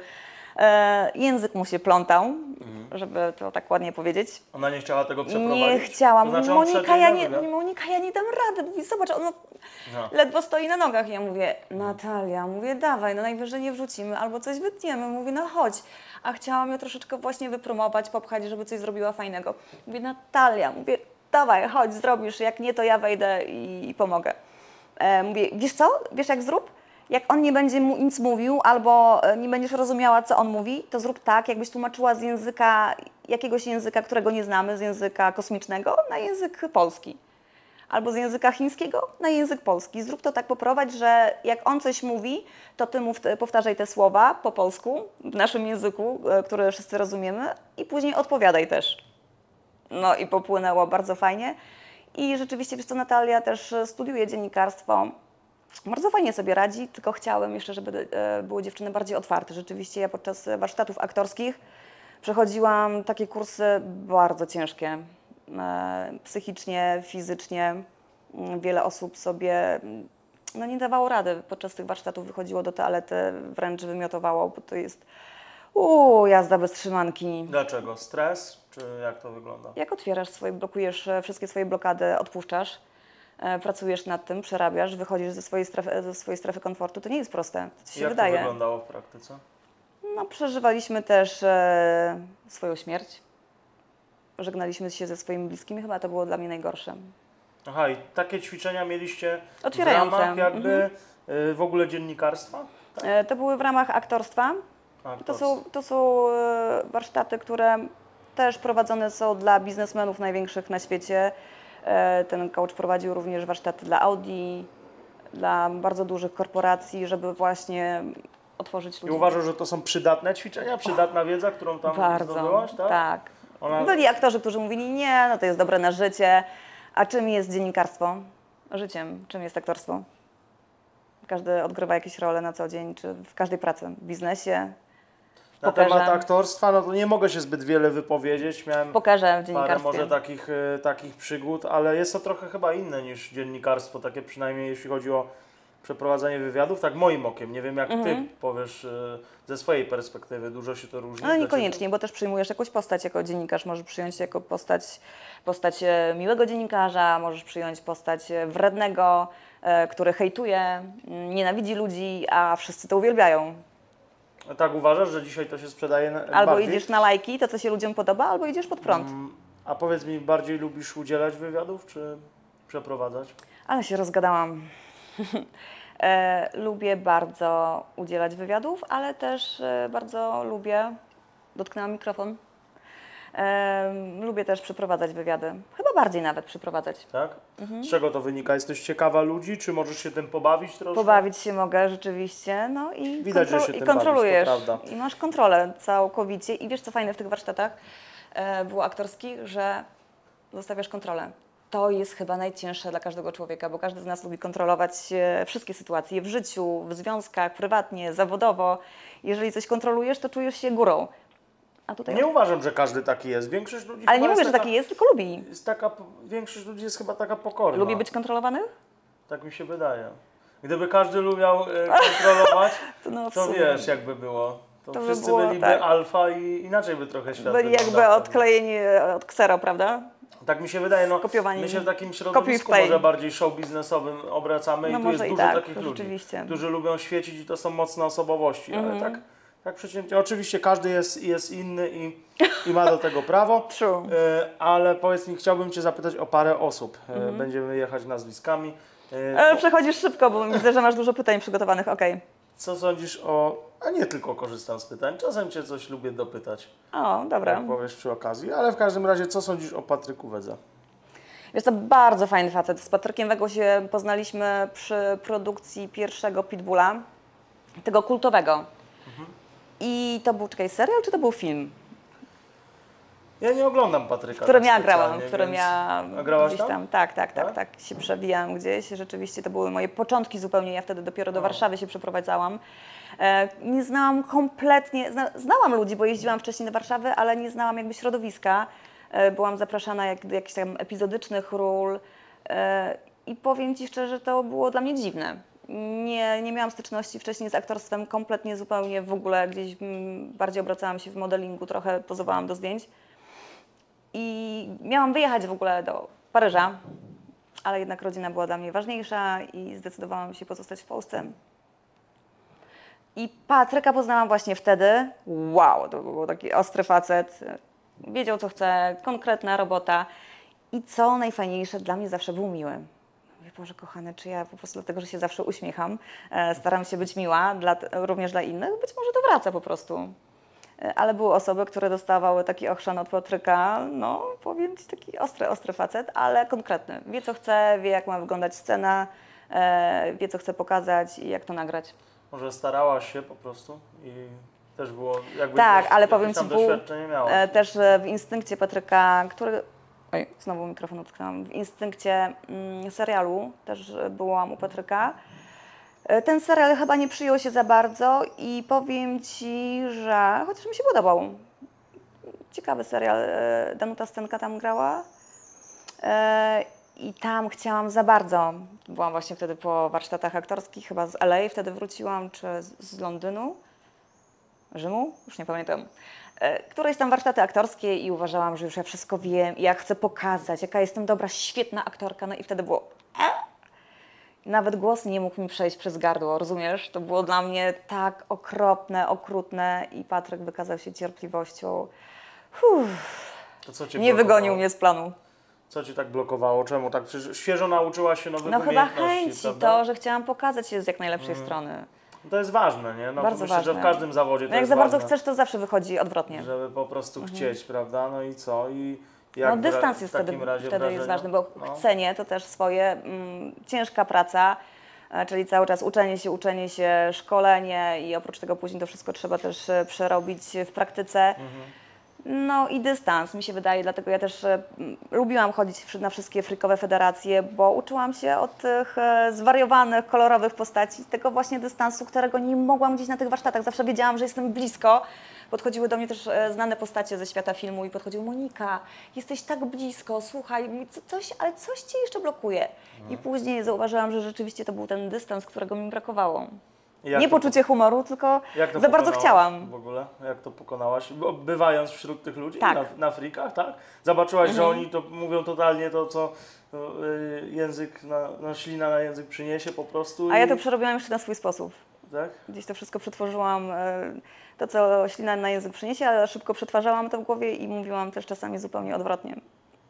język mu się plątał, żeby to tak ładnie powiedzieć. Ona nie chciała tego przeprowadzić? Nie chciała. To Mówi, znaczy Monika, ja nie, wywiad? mówi, Monika, ja nie dam rady. Mówi, zobacz, on No. ledwo stoi na nogach. Ja mówię, Natalia, mówię, dawaj, no najwyżej nie wrzucimy albo coś wytniemy. Mówię, no chodź. A chciałam ją troszeczkę właśnie wypromować, popchać, żeby coś zrobiła fajnego. Mówię, Natalia, mówię, dawaj, chodź, zrobisz. Jak nie, to ja wejdę i, i pomogę. E, mówię, wiesz co, wiesz jak zrób? Jak on nie będzie mu nic mówił, albo e, nie będziesz rozumiała, co on mówi, to zrób tak, jakbyś tłumaczyła z języka, jakiegoś języka, którego nie znamy, z języka kosmicznego, na język polski. Albo z języka chińskiego na język polski. Zrób to tak, poprowadź, że jak on coś mówi, to ty powtarzaj te słowa po polsku, w naszym języku, e, który wszyscy rozumiemy, i później odpowiadaj też. No i popłynęło bardzo fajnie. I rzeczywiście, wiesz co, Natalia też e, studiuje dziennikarstwo. Bardzo fajnie sobie radzi, tylko chciałem jeszcze, żeby e, były dziewczyny bardziej otwarte. Rzeczywiście ja podczas warsztatów aktorskich przechodziłam takie kursy bardzo ciężkie. E, Psychicznie, fizycznie. Mm, Wiele osób sobie mm, no, nie dawało rady. Podczas tych warsztatów wychodziło do toalety, wręcz wymiotowało, bo to jest uuu, jazda bez trzymanki. Dlaczego? Stres? Czy jak to wygląda? Jak otwierasz swoje, blokujesz e, wszystkie swoje blokady, odpuszczasz, pracujesz nad tym, przerabiasz, wychodzisz ze swojej strefy, ze swojej strefy komfortu, to nie jest proste. To się jak wydaje. to wyglądało w praktyce? No, przeżywaliśmy też e, swoją śmierć. Żegnaliśmy się ze swoimi bliskimi, chyba to było dla mnie najgorsze. Aha, i takie ćwiczenia mieliście w ramach jakby Mhm. Y, W ogóle dziennikarstwa? E, To były w ramach aktorstwa. To są, to są e, warsztaty, które też prowadzone są dla biznesmenów największych na świecie. E, Ten coach prowadził również warsztaty dla Audi, dla bardzo dużych korporacji, żeby właśnie otworzyć I ludzi. uważasz, że to są przydatne ćwiczenia, przydatna wiedza, którą tam Bardzo, zdobyłaś, tak? tak. Ona- Byli aktorzy, którzy mówili, nie, no to jest dobre na życie. A czym jest dziennikarstwo? Życiem. Czym jest aktorstwo? Każdy odgrywa jakieś role na co dzień, czy w każdej pracy, w biznesie, Na pokerze, temat aktorstwa, no to nie mogę się zbyt wiele wypowiedzieć. Miałem w pokerze, w parę dziennikarstwie. może takich, e, takich przygód, ale jest to trochę chyba inne niż dziennikarstwo, takie przynajmniej jeśli chodzi o przeprowadzanie wywiadów, tak moim okiem. Nie wiem jak ty powiesz e, ze swojej perspektywy, dużo się to różni. Mhm. No dla niekoniecznie, bo też przyjmujesz jakąś postać jako dziennikarz. Możesz przyjąć jako postać, postać e, miłego dziennikarza, możesz przyjąć postać e, wrednego, e, który hejtuje, mm, nienawidzi ludzi, a wszyscy to uwielbiają. Tak uważasz, że dzisiaj to się sprzedaje na- Albo bardziej? idziesz na lajki, to co się ludziom podoba, albo idziesz pod prąd. Mm, A powiedz mi, bardziej lubisz udzielać wywiadów, czy przeprowadzać? Ale się rozgadałam. e, lubię bardzo udzielać wywiadów, ale też e, bardzo lubię. Dotknęłam mikrofon. Lubię też przeprowadzać wywiady. Chyba bardziej nawet przeprowadzać. Tak? Mhm. Z czego to wynika? Jesteś ciekawa ludzi, czy możesz się tym pobawić troszkę? Pobawić się mogę rzeczywiście, no i, Widać, że się i tym kontrolujesz. bawisz, to prawda. I masz kontrolę całkowicie. I wiesz, co fajne w tych warsztatach e, było aktorskich, że zostawiasz kontrolę. To jest chyba najcięższe dla każdego człowieka, bo każdy z nas lubi kontrolować e, wszystkie sytuacje w życiu, w związkach, prywatnie, zawodowo. Jeżeli coś kontrolujesz, to czujesz się górą. A tutaj. Nie uważam, że każdy taki jest. Większość ludzi Ale nie mówię, że taka, taki jest, tylko lubi. Jest taka, większość ludzi jest chyba taka pokorna. Lubi być kontrolowany? Tak mi się wydaje. Gdyby każdy lubiał e, kontrolować, To, no, to wiesz jakby było. To, To by wszyscy było byliby tak. alfa i inaczej by trochę świat Byli jakby odklejeni e, od ksero, prawda? Tak mi się wydaje, no my się w takim środowisku może bardziej show biznesowym obracamy No i tu jest i dużo tak, takich ludzi, którzy lubią świecić i to są mocne osobowości, ale Mhm. tak, tak przeciętnie, oczywiście każdy jest, jest inny i, i ma do tego prawo. True. E, ale powiedz mi, chciałbym Cię zapytać o parę osób. E, Mhm. Będziemy jechać nazwiskami. E, E, Przechodzisz szybko, bo widzę, że masz dużo pytań przygotowanych. Okej. Co sądzisz o... A nie tylko korzystam z pytań, czasem Cię coś lubię dopytać, O, dobra. jak powiesz przy okazji, ale w każdym razie, co sądzisz o Patryku Wedze? Jest to bardzo fajny facet. Z Patrykiem Wegą się poznaliśmy przy produkcji pierwszego Pitbulla, tego kultowego. I to był, czekaj, serial czy to był film? Ja nie oglądam Patryka którym tak ja grałam, którym ja gdzieś tam? Tak, tak, tak, Tak? tak. Się przebijałam gdzieś. Rzeczywiście to były moje początki zupełnie. Ja wtedy dopiero do. Warszawy się przeprowadzałam. E, nie znałam kompletnie, zna, znałam ludzi, bo jeździłam wcześniej do Warszawy, ale nie znałam jakby środowiska. E, byłam zapraszana jak, do jakichś tam epizodycznych ról e, i powiem Ci szczerze, to było dla mnie dziwne. Nie, nie miałam styczności wcześniej z aktorstwem, kompletnie zupełnie w ogóle gdzieś mm, bardziej obracałam się w modelingu, trochę pozowałam do zdjęć. I miałam wyjechać w ogóle do Paryża, ale jednak rodzina była dla mnie ważniejsza i zdecydowałam się pozostać w Polsce. I Patryka poznałam właśnie wtedy. Wow, to był taki ostry facet. Wiedział, co chce, konkretna robota. I co najfajniejsze, dla mnie zawsze był miły. Mówię, Boże kochany, czy ja po prostu dlatego, że się zawsze uśmiecham, e, staram się być miła, dla, również dla innych, być może to wraca po prostu. E, Ale były osoby, które dostawały taki ochrzan od Patryka, no powiem Ci, taki ostry, ostry facet, ale konkretny. Wie co chce, wie jak ma wyglądać scena, e, wie co chce pokazać i jak to nagrać. Może starałaś się po prostu i też było jakby Tak, też ale powiem Ci, był miałaś. też w instynkcie Patryka, który... Oj, znowu mikrofon utknęłam. W instynkcie mm, serialu też e, byłam u Patryka. E, Ten serial chyba nie przyjął się za bardzo i powiem Ci, że chociaż mi się podobał. Ciekawy serial. e, Danuta Stenka tam grała. I tam chciałam za bardzo. Byłam właśnie wtedy po warsztatach aktorskich, chyba z LA, wtedy wróciłam, czy z Londynu. Rzymu? Już nie pamiętam. E, Któreś tam warsztaty aktorskie i uważałam, że już ja wszystko wiem i jak chcę pokazać, jaka jestem dobra, świetna aktorka. No i wtedy było. E? Nawet głos nie mógł mi przejść przez gardło, rozumiesz? To było dla mnie tak okropne, okrutne i Patryk wykazał się cierpliwością. Uff, nie wygonił mnie z planu. Co ci tak blokowało? Czemu tak? Przecież świeżo nauczyłaś się nowych No chyba umiejętności, chęci, prawda? To, że chciałam pokazać się z jak najlepszej strony. To jest ważne, nie? No, Bardzo myślę, że w ważne. każdym zawodzie to No jak za bardzo ważne, chcesz, to zawsze wychodzi odwrotnie. Żeby po prostu chcieć, prawda? No i co? I jak No dystans jest wtedy, wtedy jest ważny, bo No. chcenie to też swoje, mm, ciężka praca, e, czyli cały czas uczenie się, uczenie się, szkolenie i oprócz tego później to wszystko trzeba też e, przerobić w praktyce. Mhm. No i dystans, mi się wydaje, dlatego ja też e, m, lubiłam chodzić na wszystkie frikowe federacje, bo uczyłam się od tych e, zwariowanych, kolorowych postaci, tego właśnie dystansu, którego nie mogłam gdzieś na tych warsztatach. Zawsze wiedziałam, że jestem blisko. Podchodziły do mnie też e, znane postacie ze świata filmu i podchodziły Monika, jesteś tak blisko, słuchaj, mi co- coś, ale coś Cię jeszcze blokuje. I później zauważyłam, że rzeczywiście to był ten dystans, którego mi brakowało. Jak nie to- poczucie humoru, tylko za bardzo chciałam. W ogóle? Jak to pokonałaś? Bywając wśród tych ludzi Tak. Mhm. na, na frikach, tak? Zobaczyłaś, że oni to mówią totalnie to, co no, y, język, na, no, ślina na język przyniesie po prostu. A ja i, to przerobiłam jeszcze na swój sposób. tak? Gdzieś to wszystko przetworzyłam, e, to co ślina na język przyniesie, ale szybko przetwarzałam to w głowie i mówiłam też czasami zupełnie odwrotnie.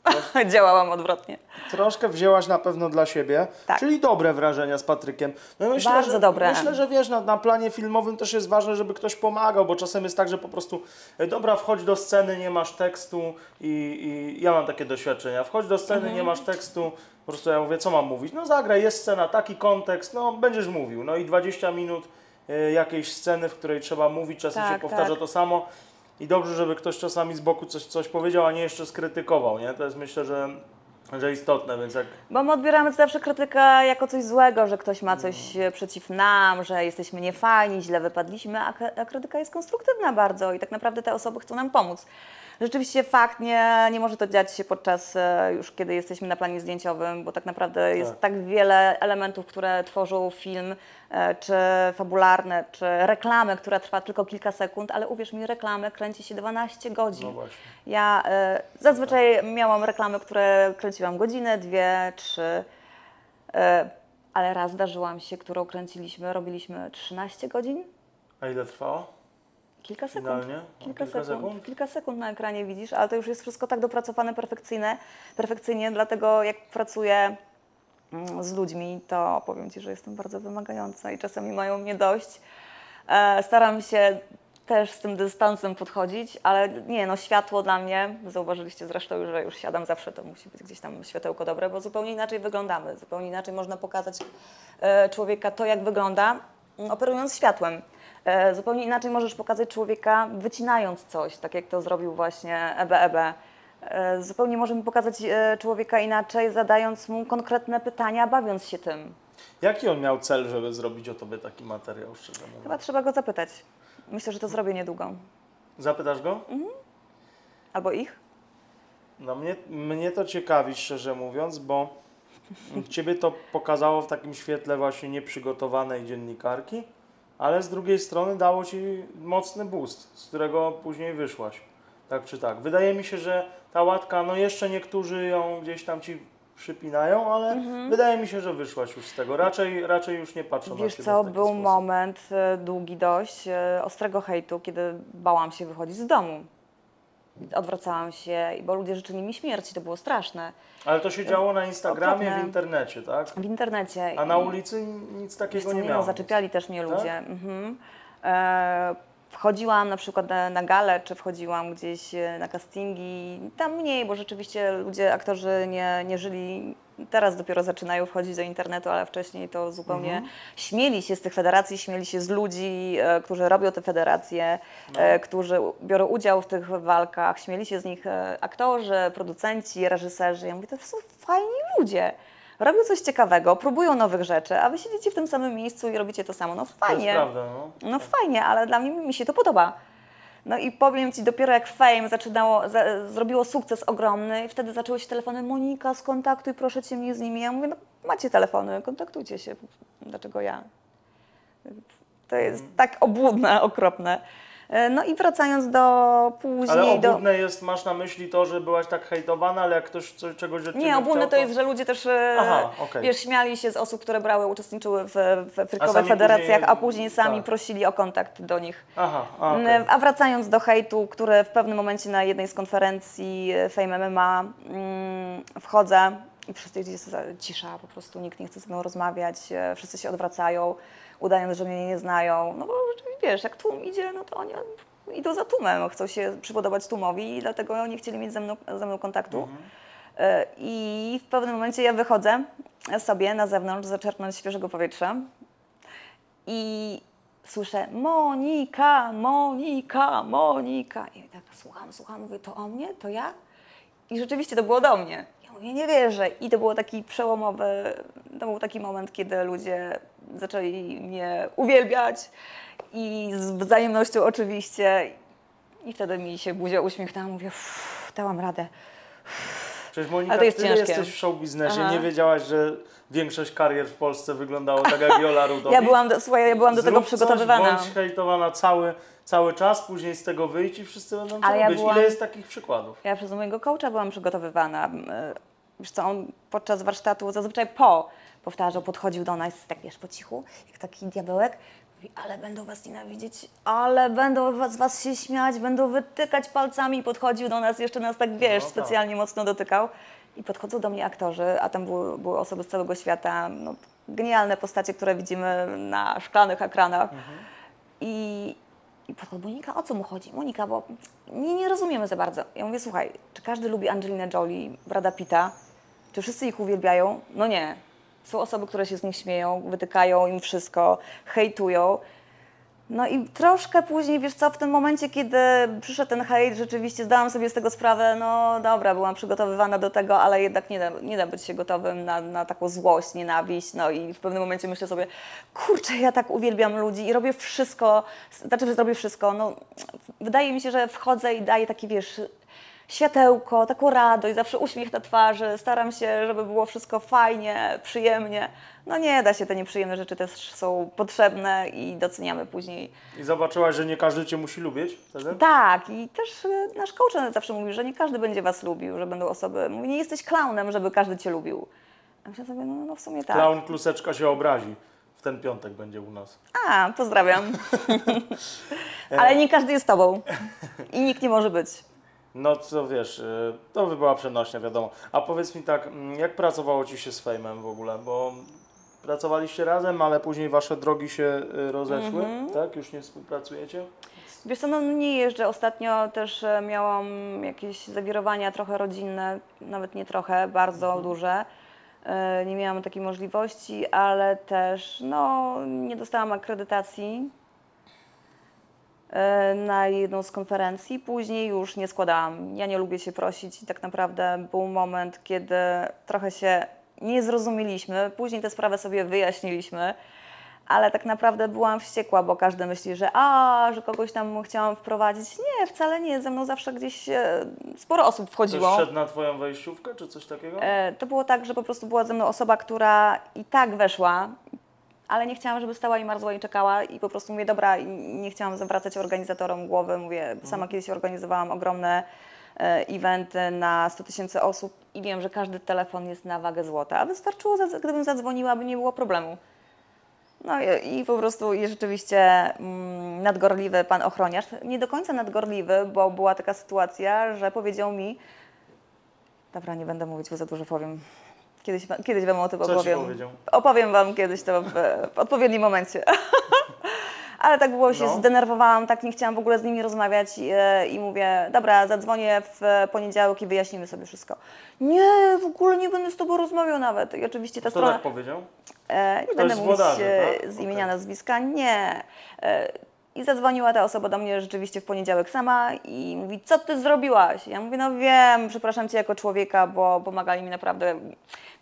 Działałam odwrotnie. Troszkę wzięłaś na pewno dla siebie, Tak. czyli dobre wrażenia z Patrykiem. No myślę, Bardzo że, dobre. Myślę, że wiesz, na, na planie filmowym też jest ważne, żeby ktoś pomagał, bo czasem jest tak, że po prostu e, dobra, wchodź do sceny, nie masz tekstu i, i ja mam takie doświadczenia. Wchodź do sceny, Mhm. nie masz tekstu, po prostu ja mówię, co mam mówić? No zagraj, jest scena, taki kontekst, no będziesz mówił. No i 20 minut e, jakiejś sceny, w której trzeba mówić, czasem Tak, się powtarza tak. to samo. I dobrze, żeby ktoś czasami z boku coś, coś powiedział, a nie jeszcze skrytykował, nie? To jest myślę, że, że istotne, więc jak Bo my odbieramy zawsze krytykę jako coś złego, że ktoś ma coś e, przeciw nam, że jesteśmy niefajni, źle wypadliśmy, a, a krytyka jest konstruktywna bardzo i tak naprawdę te osoby chcą nam pomóc. Rzeczywiście fakt, nie, nie może to dziać się podczas e, już kiedy jesteśmy na planie zdjęciowym, bo tak naprawdę jest tak wiele elementów, które tworzą film, e, czy fabularne, czy reklamy, która trwa tylko kilka sekund, ale uwierz mi, reklamy kręci się 12 godzin. No właśnie. Ja e, zazwyczaj miałam reklamy, które kręciłam godzinę, dwie, trzy, e, ale raz zdarzyłam się, którą kręciliśmy, robiliśmy 13 godzin, A ile trwało? Kilka sekund. Finalnie? Kilka, kilka sekund, sekund? Kilka sekund na ekranie widzisz, ale to już jest wszystko tak dopracowane perfekcyjne, perfekcyjnie, dlatego jak pracuję mm, z ludźmi, to powiem Ci, że jestem bardzo wymagająca i czasami mają mnie dość. E, staram się też z tym dystansem podchodzić, ale nie, no światło dla mnie, zauważyliście zresztą, że już siadam zawsze, to musi być gdzieś tam światełko dobre, bo zupełnie inaczej wyglądamy, zupełnie inaczej można pokazać e, człowieka to, jak wygląda, mm, operując światłem. E, zupełnie inaczej możesz pokazać człowieka wycinając coś, tak jak to zrobił właśnie Ebe Ebe. E, zupełnie możemy pokazać e, człowieka inaczej, zadając mu konkretne pytania, bawiąc się tym. Jaki on miał cel, żeby zrobić o tobie taki materiał, szczerze mówiąc? Chyba trzeba go zapytać. Myślę, że to zrobię niedługo. Zapytasz go? Albo ich? No mnie, mnie to ciekawi, szczerze mówiąc, bo ciebie to pokazało w takim świetle właśnie nieprzygotowanej dziennikarki, ale z drugiej strony dało ci mocny boost, z którego później wyszłaś. Tak czy tak. Wydaje mi się, że ta łatka, no jeszcze niektórzy ją gdzieś tam ci przypinają, ale Mhm. wydaje mi się, że wyszłaś już z tego. Raczej, raczej już nie patrzą na Wiesz co, był sposób. moment e, długi dość e, ostrego hejtu, kiedy bałam się wychodzić z domu. Odwracałam się, bo ludzie życzyli mi śmierci, to było straszne. Ale to się działo na Instagramie, Okropne. w internecie, tak? W internecie. A na ulicy nic Wiesz takiego co, nie miało. zaczepiali też mnie Tak? ludzie. Mhm. E, wchodziłam na przykład na, na galę, czy wchodziłam gdzieś e, na castingi. Tam mniej, bo rzeczywiście ludzie, aktorzy nie, nie żyli. Teraz dopiero zaczynają wchodzić do internetu, ale wcześniej to zupełnie Mhm. śmieli się z tych federacji, śmieli się z ludzi, e, którzy robią te federacje, No. e, którzy biorą udział w tych walkach. Śmieli się z nich e, aktorzy, producenci, reżyserzy. Ja mówię, to są fajni ludzie. Robią coś ciekawego, próbują nowych rzeczy, a wy siedzicie w tym samym miejscu i robicie to samo. No To fajnie. prawda, no. No fajnie, ale dla mnie mi się to podoba. No i powiem Ci, dopiero jak Fame zaczynało, za, zrobiło sukces ogromny, wtedy zaczęły się telefony, Monika, skontaktuj proszę Cię mnie z nimi. Ja mówię, no macie telefony, kontaktujcie się. Dlaczego ja? To jest tak obłudne, okropne. E, No i wracając do później Ale do... obudne jest, masz na myśli to, że byłaś tak hejtowana, ale jak ktoś coś, czegoś od Nie, ogólne chciał, to jest, że ludzie też e, Aha, okej. wiesz, śmiali się z osób, które brały, uczestniczyły w, w frykowych federacjach, później- a później sami tak. prosili o kontakt do nich. Aha, a, okej. Mm, A wracając do hejtu, który w pewnym momencie na jednej z konferencji e, Fame MMA mm, wchodzę i wszyscy jest za- cisza, po prostu nikt nie chce ze mną rozmawiać, e, wszyscy się odwracają, udając, że mnie nie znają. No bo wiesz, jak tłum idzie, no to oni idą za tłumem, chcą się przypodobać tłumowi i dlatego nie chcieli mieć ze mną, ze mną kontaktu. E, I w pewnym momencie ja wychodzę sobie na zewnątrz, zaczerpnąć świeżego powietrza i słyszę Monika, Monika, Monika. I tak słucham, słucham, mówię, to o mnie, to ja? I rzeczywiście to było do mnie. Ja nie wierzę. I to było taki przełomowy, to był taki moment, kiedy ludzie zaczęli mnie uwielbiać i z wzajemnością oczywiście. I wtedy mi się buzia uśmiechnęła, mówię, "Uff, dałam radę. Przecież Monika, Ale to jest tyle ciężkie. jesteś w show biznesie, nie wiedziałaś, że większość karier w Polsce wyglądało tak jak Jola Rudowicz? Ja byłam, do, słuchaj, ja byłam do tego przygotowywana. Coś, bądź hejtowana cały, cały czas, później z tego wyjść i wszyscy będą Ale ja byłam- Ile jest takich przykładów? Ja przez mojego coacha byłam przygotowywana. Wiesz co, on podczas warsztatu, zazwyczaj po, powtarzał, podchodził do nas, tak wiesz, po cichu, jak taki diabełek. Mówi, ale będą was nienawidzieć, ale będą was, was się śmiać, będą wytykać palcami. I podchodził do nas, jeszcze nas tak, wiesz, No tak. specjalnie mocno dotykał. I podchodzą do mnie aktorzy, a tam były, były osoby z całego świata, no, genialne postacie, które widzimy na szklanych ekranach. I, i podchodzi, Monika, o co mu chodzi? Monika, bo nie, nie rozumiemy za bardzo. Ja mówię, słuchaj, czy każdy lubi Angelinę Jolie, Brada Pitta? Czy wszyscy ich uwielbiają? No nie. Są osoby, które się z nich śmieją, wytykają im wszystko, hejtują. No i troszkę później, wiesz co, w tym momencie, kiedy przyszedł ten hejt, rzeczywiście zdałam sobie z tego sprawę, no dobra, byłam przygotowywana do tego, ale jednak nie da, nie da być się gotowym na, na taką złość, nienawiść, no i w pewnym momencie myślę sobie, kurczę, ja tak uwielbiam ludzi i robię wszystko, znaczy, że zrobię wszystko, no wydaje mi się, że wchodzę i daję taki, wiesz, światełko, taką radość, zawsze uśmiech na twarzy, staram się, żeby było wszystko fajnie, przyjemnie. No nie da się, te nieprzyjemne rzeczy też są potrzebne i doceniamy później. I zobaczyłaś, że nie każdy cię musi lubić wtedy? Tak, i też e, nasz coach zawsze mówi, że nie każdy będzie was lubił, że będą osoby, mówi, nie jesteś klaunem, żeby każdy cię lubił. A myślę sobie, no, no w sumie tak. Klaun Kluseczka się obrazi. W ten piątek będzie u nas. A, pozdrawiam. Ale nie każdy jest tobą i nikt nie może być. No to wiesz, y, to by była przenośnia, wiadomo. A powiedz mi tak, mm, jak pracowało Ci się z Fejmem w ogóle? Bo pracowaliście razem, ale później Wasze drogi się y, rozeszły, Mhm. tak? Już nie współpracujecie? Wiesz co, no nie jeżdżę. Ostatnio też e, miałam jakieś zawirowania trochę rodzinne, nawet nie trochę, bardzo duże. E, Nie miałam takiej możliwości, ale też no, nie dostałam akredytacji na jedną z konferencji. Później już nie składałam. Ja nie lubię się prosić i tak naprawdę był moment, kiedy trochę się nie zrozumieliśmy. Później tę sprawę sobie wyjaśniliśmy. Ale tak naprawdę byłam wściekła, bo każdy myśli, że a, że kogoś tam chciałam wprowadzić. Nie, wcale nie. Ze mną zawsze gdzieś e, sporo osób Ktoś wchodziło. szedł na Twoją wejściówkę, czy coś takiego? E, To było tak, że po prostu była ze mną osoba, która i tak weszła, ale nie chciałam, żeby stała i marzła i czekała i po prostu mówię, dobra, i nie chciałam zawracać organizatorom głowy. Mówię, sama kiedyś organizowałam ogromne e, eventy na 100 tysięcy osób i wiem, że każdy telefon jest na wagę złota, a wystarczyło, gdybym zadzwoniła, by nie było problemu. No i, i po prostu i rzeczywiście mm, nadgorliwy pan ochroniarz, nie do końca nadgorliwy, bo była taka sytuacja, że powiedział mi, dobra, nie będę mówić, bo za dużo powiem. Kiedyś, kiedyś Wam o tym Co opowiem. Opowiem Wam kiedyś to w, w odpowiednim momencie. Ale tak było, się No. zdenerwowałam, tak nie chciałam w ogóle z nimi rozmawiać e, i mówię, dobra, zadzwonię w poniedziałek i wyjaśnimy sobie wszystko. Nie, w ogóle nie będę z Tobą rozmawiał nawet. I oczywiście ta Kto strona... tak powiedział? E, nie Ktoś będę z mówić włodarzy, e, tak? z imienia, Okej. nazwiska, nie. E, I zadzwoniła ta osoba do mnie rzeczywiście w poniedziałek sama i mówi, co ty zrobiłaś? Ja mówię, no wiem, przepraszam cię jako człowieka, bo pomagali mi naprawdę.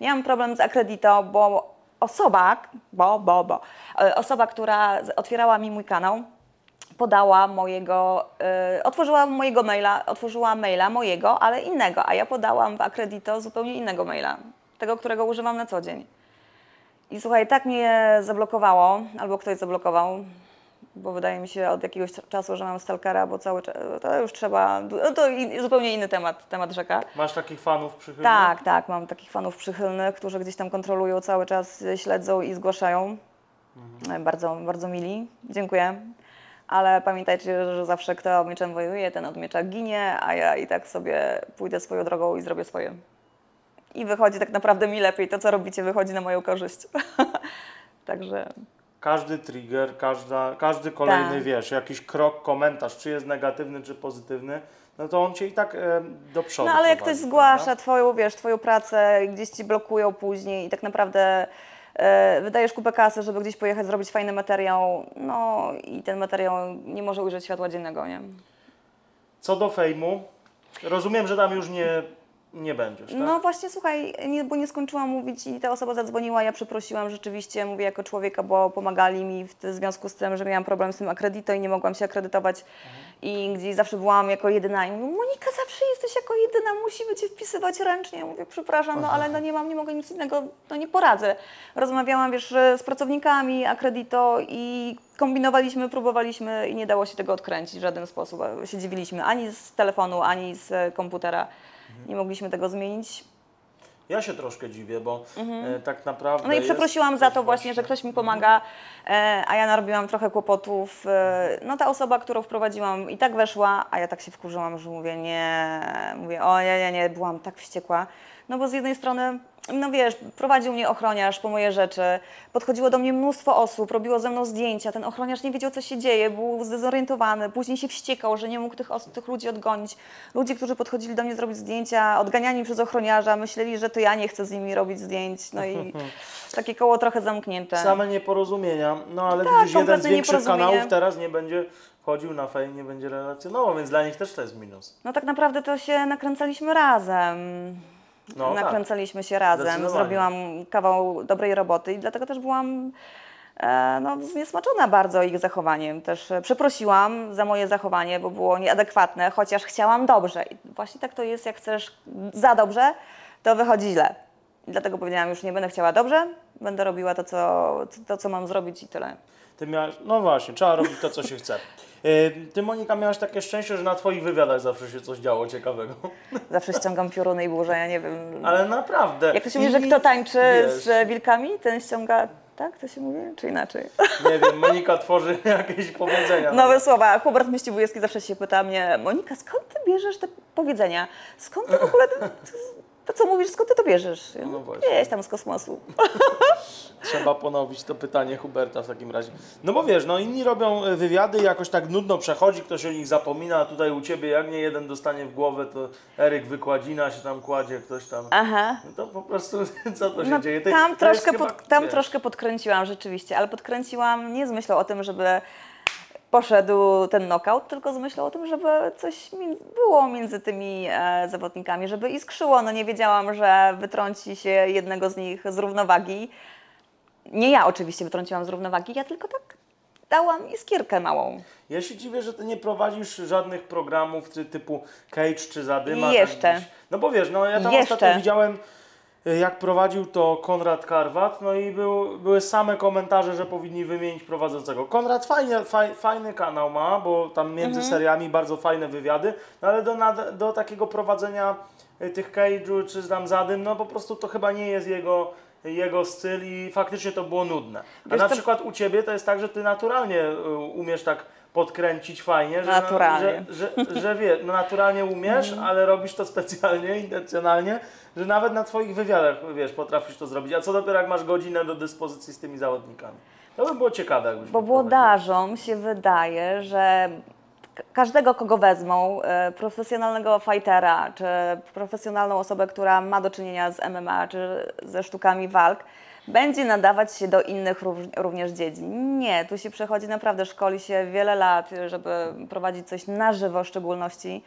Miałam problem z akredito, bo osoba, bo, bo, bo, e, osoba, która otwierała mi mój kanał, podała mojego, y, otworzyła mojego maila, otworzyła maila mojego, ale innego, a ja podałam w Akredito zupełnie innego maila, tego, którego używam na co dzień. I słuchaj, tak mnie zablokowało, albo ktoś zablokował, bo wydaje mi się od jakiegoś czasu, że mam stalkera, bo cały czas, to już trzeba, no to zupełnie inny temat, temat rzeka. Masz takich fanów przychylnych? Tak, tak, mam takich fanów przychylnych, którzy gdzieś tam kontrolują cały czas, śledzą i zgłaszają. E, Bardzo, bardzo mili, dziękuję. Ale pamiętajcie, że zawsze kto mieczem wojuje, ten od miecza ginie, a ja i tak sobie pójdę swoją drogą i zrobię swoje. I wychodzi tak naprawdę mi lepiej. To, co robicie, wychodzi na moją korzyść. Także Każdy trigger, każda, każdy kolejny, Tak. wiesz, jakiś krok, komentarz, czy jest negatywny, czy pozytywny, no to on cię i tak e, do przodu No ale jak ktoś zgłasza prawda? twoją, wiesz, twoją pracę, gdzieś ci blokują później i tak naprawdę e, wydajesz kupę kasy, żeby gdzieś pojechać, zrobić fajny materiał, no i ten materiał nie może ujrzeć światła dziennego, nie? Co do fejmu, rozumiem, że tam już nie, nie będziesz, tak? No właśnie, słuchaj, nie, bo nie skończyłam mówić i ta osoba zadzwoniła, ja przeprosiłam rzeczywiście, mówię jako człowieka, bo pomagali mi w związku z tym, że miałam problem z tym akredyto i nie mogłam się akredytować i gdzieś zawsze byłam jako jedyna i mówię, Monika, zawsze jesteś jako jedyna, musimy Cię wpisywać ręcznie. Mówię, przepraszam, no ale no nie mam, nie mogę nic innego, no nie poradzę. Rozmawiałam, wiesz, z pracownikami akredyto i kombinowaliśmy, próbowaliśmy i nie dało się tego odkręcić w żaden sposób. Się dziwiliśmy ani z telefonu, ani z komputera. Nie mogliśmy tego zmienić. Ja się troszkę dziwię, bo e, tak naprawdę No i jest przeprosiłam za to właśnie, że ktoś mi pomaga, e, a ja narobiłam trochę kłopotów. E, no ta osoba, którą wprowadziłam i tak weszła, a ja tak się wkurzyłam, że mówię nie, mówię o nie, nie, nie, byłam tak wściekła. No bo z jednej strony, no wiesz, prowadził mnie ochroniarz po moje rzeczy, podchodziło do mnie mnóstwo osób, robiło ze mną zdjęcia, ten ochroniarz nie wiedział co się dzieje, był zdezorientowany, później się wściekał, że nie mógł tych, os- tych ludzi odgonić. Ludzie, którzy podchodzili do mnie zrobić zdjęcia, odganiani przez ochroniarza, myśleli, że to ja nie chcę z nimi robić zdjęć, no i takie koło trochę zamknięte. Same nieporozumienia, no ale Tak, widzisz, jeden z większych kanałów teraz nie będzie wchodził na fame, nie będzie relacjonował, więc dla nich też to jest minus. No tak naprawdę to się nakręcaliśmy razem. No tak. nakręcaliśmy się razem, zrobiłam kawał dobrej roboty i dlatego też byłam e, no, zniesmaczona bardzo ich zachowaniem. Też e, przeprosiłam za moje zachowanie, bo było nieadekwatne, chociaż chciałam dobrze. I właśnie tak to jest, jak chcesz za dobrze, to wychodzi źle. I dlatego powiedziałam, już nie będę chciała dobrze, będę robiła to, co, to, co mam zrobić i tyle. Ty miałaś, no właśnie, trzeba robić to, co się chce. Yy, Ty, Monika, miałaś takie szczęście, że na Twoich wywiadach zawsze się coś działo ciekawego. Zawsze ściągam pioruny i burze, ja nie wiem. Ale naprawdę. Jak to się mówi, że kto tańczy wiesz, z wilkami, ten ściąga. Tak to się mówi? Czy inaczej? Nie wiem, Monika tworzy jakieś powiedzenia. Nowe słowa. Hubert Myśliwujewski zawsze się pyta mnie, Monika, skąd ty bierzesz te powiedzenia? Skąd ty w ogóle to, co mówisz, skąd ty to bierzesz? Ja No właśnie. Tam z kosmosu. Trzeba ponowić to pytanie Huberta w takim razie. No bo wiesz, no inni robią e, wywiady i jakoś tak nudno przechodzi, ktoś o nich zapomina, a tutaj u Ciebie jak nie jeden dostanie w głowę, to Eryk wykładzina się tam kładzie, ktoś tam... Aha. No to po prostu co to się No, dzieje? Ty- tam troszkę, chyba, pod, tam wiesz, troszkę podkręciłam rzeczywiście, ale podkręciłam nie z myślą o tym, żeby poszedł ten knockout, tylko z myślą o tym, żeby coś było między tymi e, zawodnikami, żeby iskrzyło. No nie wiedziałam, że wytrąci się jednego z nich z równowagi. Nie ja oczywiście wytrąciłam z równowagi, ja tylko tak dałam iskierkę małą. Ja się dziwię, że Ty nie prowadzisz żadnych programów ty, typu Cage czy Zadyma. Jeszcze. Tak no bo wiesz, no ja tam Jeszcze. ostatnio widziałem, jak prowadził to Konrad Karwat, no i był, były same komentarze, że powinni wymienić prowadzącego. Konrad fajnie, faj, fajny kanał ma, bo tam między Mhm. seriami bardzo fajne wywiady, no ale do, nad, do takiego prowadzenia y, tych Cage'u czy tam Zadym, no po prostu to chyba nie jest jego jego styl i faktycznie to było nudne. A Wiesz na co- przykład u Ciebie to jest tak, że Ty naturalnie y, umiesz tak podkręcić fajnie, że, Naturalnie. że, że, że wie, no naturalnie umiesz, ale robisz to specjalnie, intencjonalnie, że nawet na Twoich wywiadach, wiesz, potrafisz to zrobić. A co dopiero jak masz godzinę do dyspozycji z tymi zawodnikami? To by było ciekawe, jakbyś Bo włodarzom się wydaje, że każdego, kogo wezmą, e, profesjonalnego fightera, czy profesjonalną osobę, która ma do czynienia z MMA, czy ze sztukami walk, będzie nadawać się do innych rów- również dziedzin. Nie, tu się przechodzi naprawdę, szkoli się wiele lat, żeby prowadzić coś na żywo w szczególności.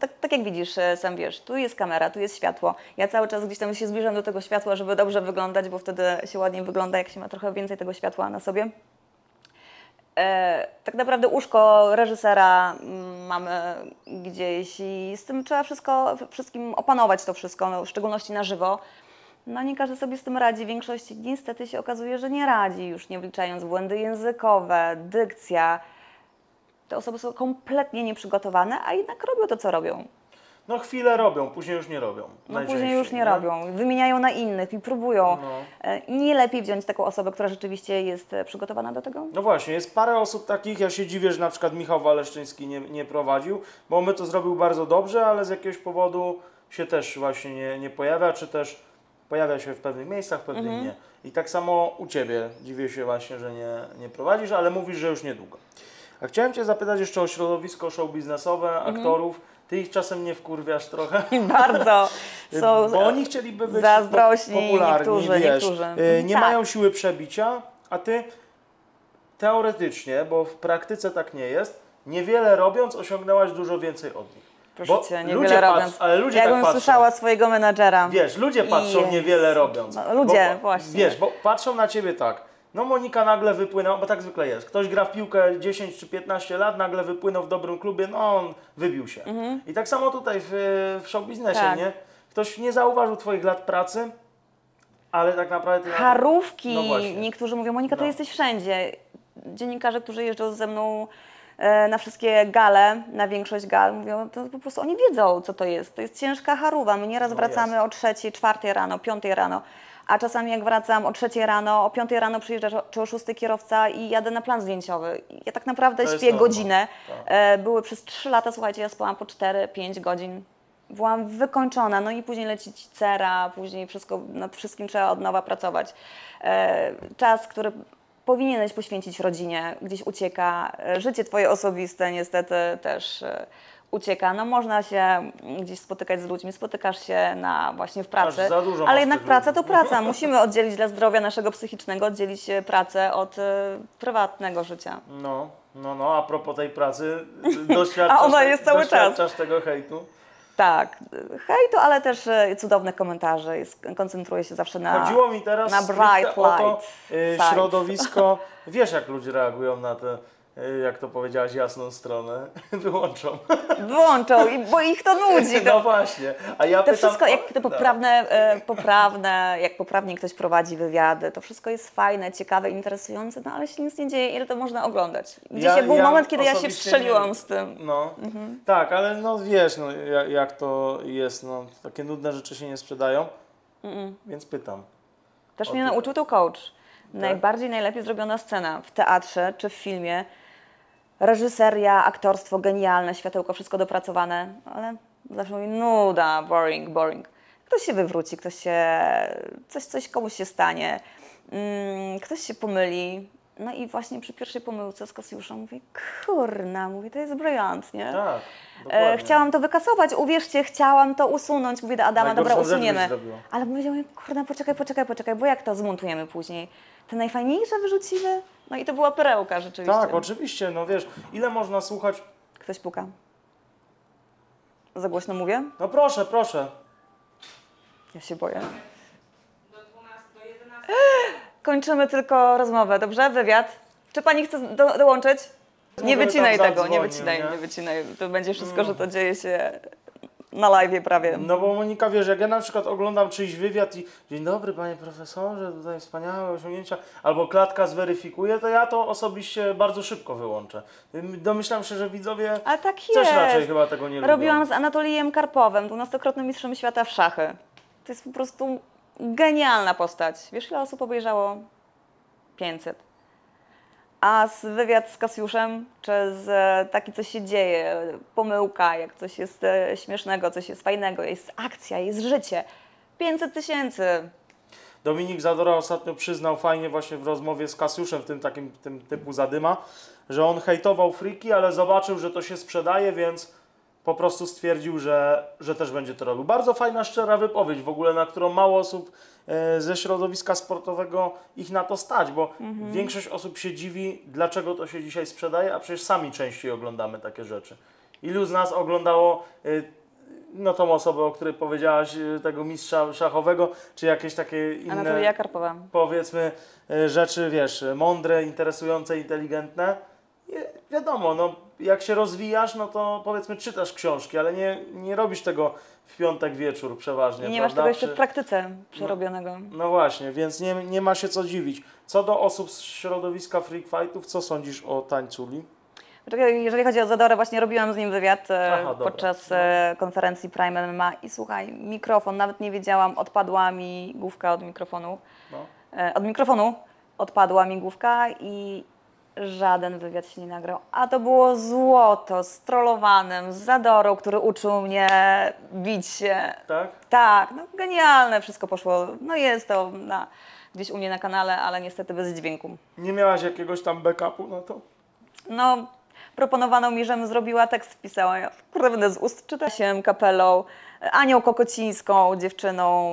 Tak, tak jak widzisz, e, sam wiesz, tu jest kamera, tu jest światło. Ja cały czas gdzieś tam się zbliżam do tego światła, żeby dobrze wyglądać, bo wtedy się ładniej wygląda, jak się ma trochę więcej tego światła na sobie. E, tak naprawdę uszko reżysera mm, mamy gdzieś i z tym trzeba wszystko, wszystkim opanować to wszystko, no, w szczególności na żywo. No nie każdy sobie z tym radzi. W większości niestety się okazuje, że nie radzi, już nie wliczając błędy językowe, dykcja. Te osoby są kompletnie nieprzygotowane, a jednak robią to, co robią. No chwilę robią, później już nie robią. No później już nie robią. Wymieniają na innych i próbują. No. E, Nie lepiej wziąć taką osobę, która rzeczywiście jest e, przygotowana do tego? No właśnie, jest parę osób takich, ja się dziwię, że na przykład Michał Waleszczyński nie, nie prowadził, bo my to zrobił bardzo dobrze, ale z jakiegoś powodu się też właśnie nie, nie pojawia, czy też pojawia się w pewnych miejscach, w pewnych Mhm. nie. I tak samo u Ciebie, dziwię się właśnie, że nie, nie prowadzisz, ale mówisz, że już niedługo. A chciałem Cię zapytać jeszcze o środowisko show biznesowe, Mhm. aktorów. Ty ich czasem nie wkurwiasz trochę? Bardzo są Bo oni chcieliby być zazdrośni po- popularni, niektórzy, wiesz, niektórzy. y, nie Tak. mają siły przebicia, a ty teoretycznie, bo w praktyce tak nie jest, niewiele robiąc osiągnęłaś dużo więcej od nich. Proszę Bo Cię, niewiele robiąc. ale ludzie Jakbym tak słyszała swojego menadżera. Wiesz, ludzie patrzą Jest. niewiele robiąc. No, ludzie, bo, właśnie. Wiesz, bo patrzą na ciebie tak. No Monika nagle wypłynęła, bo tak zwykle jest. Ktoś gra w piłkę 10 czy 15 lat, nagle wypłynął w dobrym klubie, no on wybił się. I tak samo tutaj w, w show biznesie, Mhm. Tak. nie? Ktoś nie zauważył twoich lat pracy, ale tak naprawdę ty na Charówki. No właśnie. Niektórzy mówią, Monika, No. ty jesteś wszędzie. Dziennikarze, którzy jeżdżą ze mną e, na wszystkie gale, na większość gal, mówią, to po prostu oni wiedzą, co to jest. To jest ciężka charówa. My nieraz No wracamy o trzeciej, czwartej rano, piątej rano. A czasami jak wracam o trzeciej rano, o piątej rano przyjeżdża czy o szóstej kierowca i jadę na plan zdjęciowy. Ja tak naprawdę śpię godzinę. Tak. E, były przez trzy lata, słuchajcie, ja spałam po 4-5 godzin. Byłam wykończona, no i później lecić cera, później wszystko, nad wszystkim trzeba od nowa pracować. E, czas, który powinieneś poświęcić rodzinie, gdzieś ucieka. E, życie twoje osobiste niestety też ucieka. No można się gdzieś spotykać z ludźmi, spotykasz się na właśnie w pracy, Aż za dużo masz ale jednak tych praca ludzi. to praca. Musimy oddzielić dla zdrowia naszego psychicznego, oddzielić e, pracę od e, prywatnego życia. No, no, no, a propos tej pracy, doświadczasz, A ona jest cały czas. doświadczasz tego hejtu. Tak, hejtu, ale też e, cudownych komentarzy. Jest, koncentruję się zawsze na. Chodziło mi teraz na stricte bright o to light y, side. środowisko. Wiesz, jak ludzie reagują na te, y, jak to powiedziałaś, jasną stronę. Wyłączą. Wyłączą, i, bo ich to nudzi. To, No właśnie. A ja to pytam, wszystko, jak to no. poprawne, e, poprawne, jak poprawnie ktoś prowadzi wywiady, to wszystko jest fajne, ciekawe, interesujące, no ale się nic nie dzieje, ile to można oglądać. Gdzieś Ja- był ja moment, kiedy ja się osobiście nie- z tym. No, Mhm. tak, ale no wiesz, no, jak, jak to jest, no, takie nudne rzeczy się nie sprzedają, więc pytam. Też mnie nauczył to coach. Tak? Najbardziej, najlepiej zrobiona scena w teatrze czy w filmie. Reżyseria, aktorstwo genialne, światełko, wszystko dopracowane, ale zawsze mówi nuda, boring, boring. Ktoś się wywróci, ktoś się, coś, coś komuś się stanie, mm, ktoś się pomyli. No i właśnie przy pierwszej pomyłce z Kasiuszem mówię, kurna, mówię, to jest brilliant, nie? Tak, E, chciałam to wykasować, uwierzcie, chciałam to usunąć. Mówię do Adama, Najgorszą dobra, usuniemy. Ale powiedział mi, kurde, poczekaj, poczekaj, poczekaj, bo jak to zmontujemy później? Te najfajniejsze wyrzucimy? No i to była perełka rzeczywiście. Tak, oczywiście, no wiesz, ile można słuchać, Ktoś puka. Za głośno mówię? no proszę, proszę. Ja się boję. Kończymy tylko rozmowę, dobrze? Wywiad. Czy pani chce do, dołączyć? Nie wycinaj tego, nie wycinaj, nie? Mm. nie wycinaj. To będzie wszystko, że to dzieje się na live prawie. No bo Monika, wiesz, jak ja na przykład oglądam czyjś wywiad i dzień dobry panie profesorze, tutaj wspaniałe osiągnięcia, albo klatka zweryfikuje, to ja to osobiście bardzo szybko wyłączę. Domyślam się, że widzowie Ale tak też jest. raczej chyba tego nie lubią. Robiłam z Anatolijem Karpowem, dwunastokrotnym mistrzem świata w szachy. To jest po prostu genialna postać. Wiesz, ile osób obejrzało? 500. A z wywiad z Kasiuszem, czy z e, taki, co się dzieje, pomyłka, jak coś jest e, śmiesznego, coś jest fajnego, jest akcja, jest życie. 500 tysięcy. Dominik Zadora ostatnio przyznał fajnie właśnie w rozmowie z Kasiuszem, w tym takim tym typu zadyma, że on hejtował friki, ale zobaczył, że to się sprzedaje, więc po prostu stwierdził, że, że też będzie to robił. Bardzo fajna, szczera wypowiedź w ogóle, na którą mało osób ze środowiska sportowego ich na to stać, bo większość osób się dziwi, dlaczego to się dzisiaj sprzedaje, a przecież sami częściej oglądamy takie rzeczy. Ilu z nas oglądało e, no tą osobę, o której powiedziałaś, e, tego mistrza szachowego, czy jakieś takie inne Anatolija Karpowa. powiedzmy e, rzeczy, wiesz, mądre, interesujące, inteligentne. I wiadomo, no, jak się rozwijasz, no to powiedzmy czytasz książki, ale nie, nie robisz tego w piątek wieczór przeważnie, Nie masz prawda? tego jeszcze w praktyce przerobionego. No właśnie, więc nie, nie ma się co dziwić. Co do osób z środowiska freak fightów, co sądzisz o tańculi? Czekaj, Jeżeli chodzi o Zadorę, właśnie robiłam z nim wywiad e, Aha, dobra. podczas e, konferencji Prime MMA i słuchaj, mikrofon, nawet nie wiedziałam, odpadła mi główka od mikrofonu. No. E, Od mikrofonu odpadła mi główka i żaden wywiad się nie nagrał. A to było złoto z trollowanym, z Zadorą, który uczył mnie bić się. Tak? Tak, no genialne, wszystko poszło. No jest to na, gdzieś u mnie na kanale, ale niestety bez dźwięku. Nie miałaś jakiegoś tam backupu na to? No, proponowano mi, żebym zrobiła tekst, wpisała. Ja kurde, będę z ust czytać się kapelą, Anią Kokocińską, dziewczyną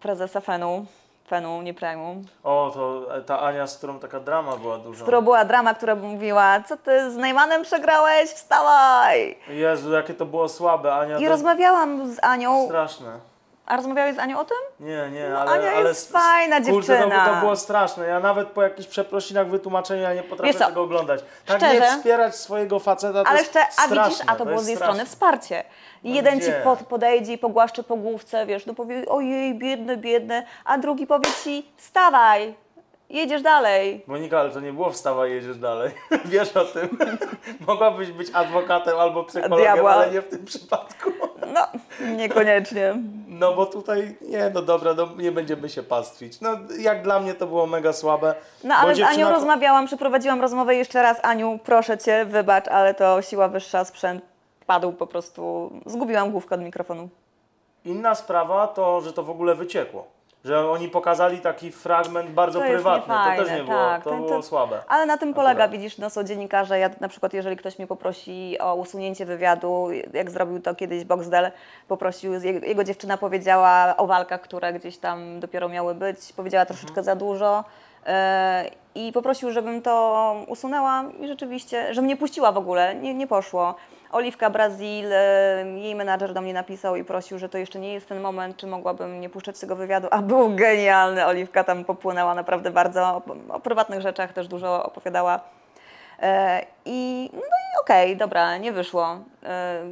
prezesa Fenu, Nie Primu, O, to e, ta Ania, z którą taka drama była z duża. którą była drama, która mówiła, co ty z Najmanem przegrałeś, wstawaj! Jezu, jakie to było słabe, Ania. I to rozmawiałam z Anią, Straszne. a rozmawiałeś z Anią o tym? Nie, nie, No, ale. Ania ale jest s- fajna Kurczę, to, dziewczyna. to było straszne. Ja nawet po jakichś przeprosinach, wytłumaczeniach nie potrafię tego oglądać. Tak szczerze? nie wspierać swojego faceta to Ale jeszcze, a widzisz, a to było jest z jej straszne. strony wsparcie. I jeden gdzie? ci pod, podejdzie i pogłaszczy po główce, wiesz, no powie, ojej, biedny, biedny, a drugi powie ci, wstawaj, jedziesz dalej. Monika, ale to nie było wstawaj, jedziesz dalej. Wiesz o tym. Mogłabyś być adwokatem albo psychologiem, Diabła. ale nie w tym przypadku. No, niekoniecznie. No bo tutaj, nie, no dobra, no, nie będziemy się pastwić. No jak dla mnie to było mega słabe. No ale z Anią rozmawiałam, przeprowadziłam rozmowę jeszcze raz. Aniu, proszę Cię, wybacz, ale to siła wyższa, sprzęt padł po prostu. Zgubiłam główkę od mikrofonu. Inna sprawa to, że to w ogóle wyciekło. Że oni pokazali taki fragment bardzo To jest prywatny. to też nie było, tak. to Ten- było to- słabe. Ale na tym polega, Akurat. widzisz, no są dziennikarze, ja na przykład jeżeli ktoś mnie poprosi o usunięcie wywiadu, jak zrobił to kiedyś Boxdel, poprosił, jego, jego dziewczyna powiedziała o walkach, które gdzieś tam dopiero miały być, powiedziała troszeczkę za dużo i poprosił, żebym to usunęła i rzeczywiście, żebym nie puściła w ogóle, nie, nie poszło. Oliwka Brazil, e, jej menadżer do mnie napisał i prosił, że to jeszcze nie jest ten moment, czy mogłabym nie puszczać tego wywiadu, a był genialny. Oliwka tam popłynęła naprawdę bardzo, o, prywatnych rzeczach też dużo opowiadała. E, I no i okej, dobra, nie wyszło. E,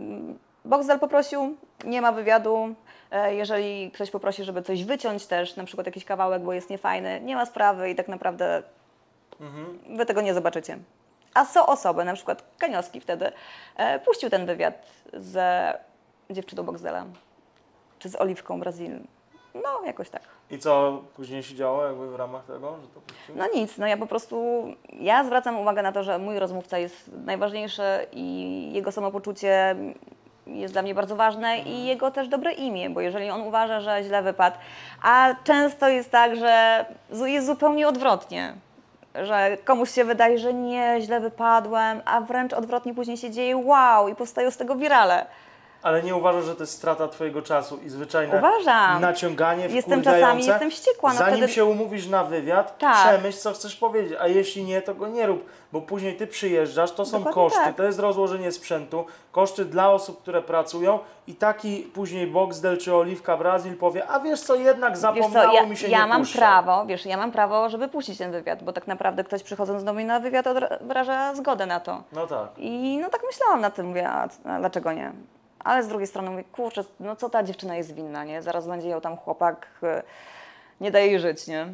Boxdel poprosił, nie ma wywiadu. E, Jeżeli ktoś poprosi, żeby coś wyciąć też, na przykład jakiś kawałek, bo jest niefajny, nie ma sprawy i tak naprawdę wy tego nie zobaczycie. A są osoby, na przykład Kaniowski wtedy e, puścił ten wywiad z dziewczyną Boxdela, czy z Oliwką Brazil. No, jakoś tak. I co później się działo jakby w ramach tego, że to puścił? No nic, no ja po prostu, ja zwracam uwagę na to, że mój rozmówca jest najważniejszy i jego samopoczucie jest dla mnie bardzo ważne i jego też dobre imię, bo jeżeli on uważa, że źle wypadł, a często jest tak, że jest zupełnie odwrotnie, że komuś się wydaje, że nie, źle wypadłem, a wręcz odwrotnie później się dzieje wow i powstają z tego wirale. Ale nie uważasz, że to jest strata twojego czasu i zwyczajne Uważam. naciąganie Jestem czasami, jestem wściekła, no Zanim wtedy- się umówisz na wywiad, Tak. przemyśl, co chcesz powiedzieć, a jeśli nie, to go nie rób, bo później ty przyjeżdżasz, to są Dokładnie koszty, tak. to jest rozłożenie sprzętu, koszty dla osób, które pracują i taki później Boxdel czy Oliwka Brazil powie, a wiesz co, jednak Wiesz zapomniało co, ja, mi się ja nie mam prawo, wiesz, ja mam prawo, żeby puścić ten wywiad, bo tak naprawdę ktoś przychodząc do mnie na wywiad wyraża zgodę na to. No tak. I no tak myślałam na tym, mówię, a dlaczego nie? Ale z drugiej strony mówię, kurczę, no co ta dziewczyna jest winna, nie? Zaraz będzie ją tam chłopak, e, nie daje jej żyć, nie?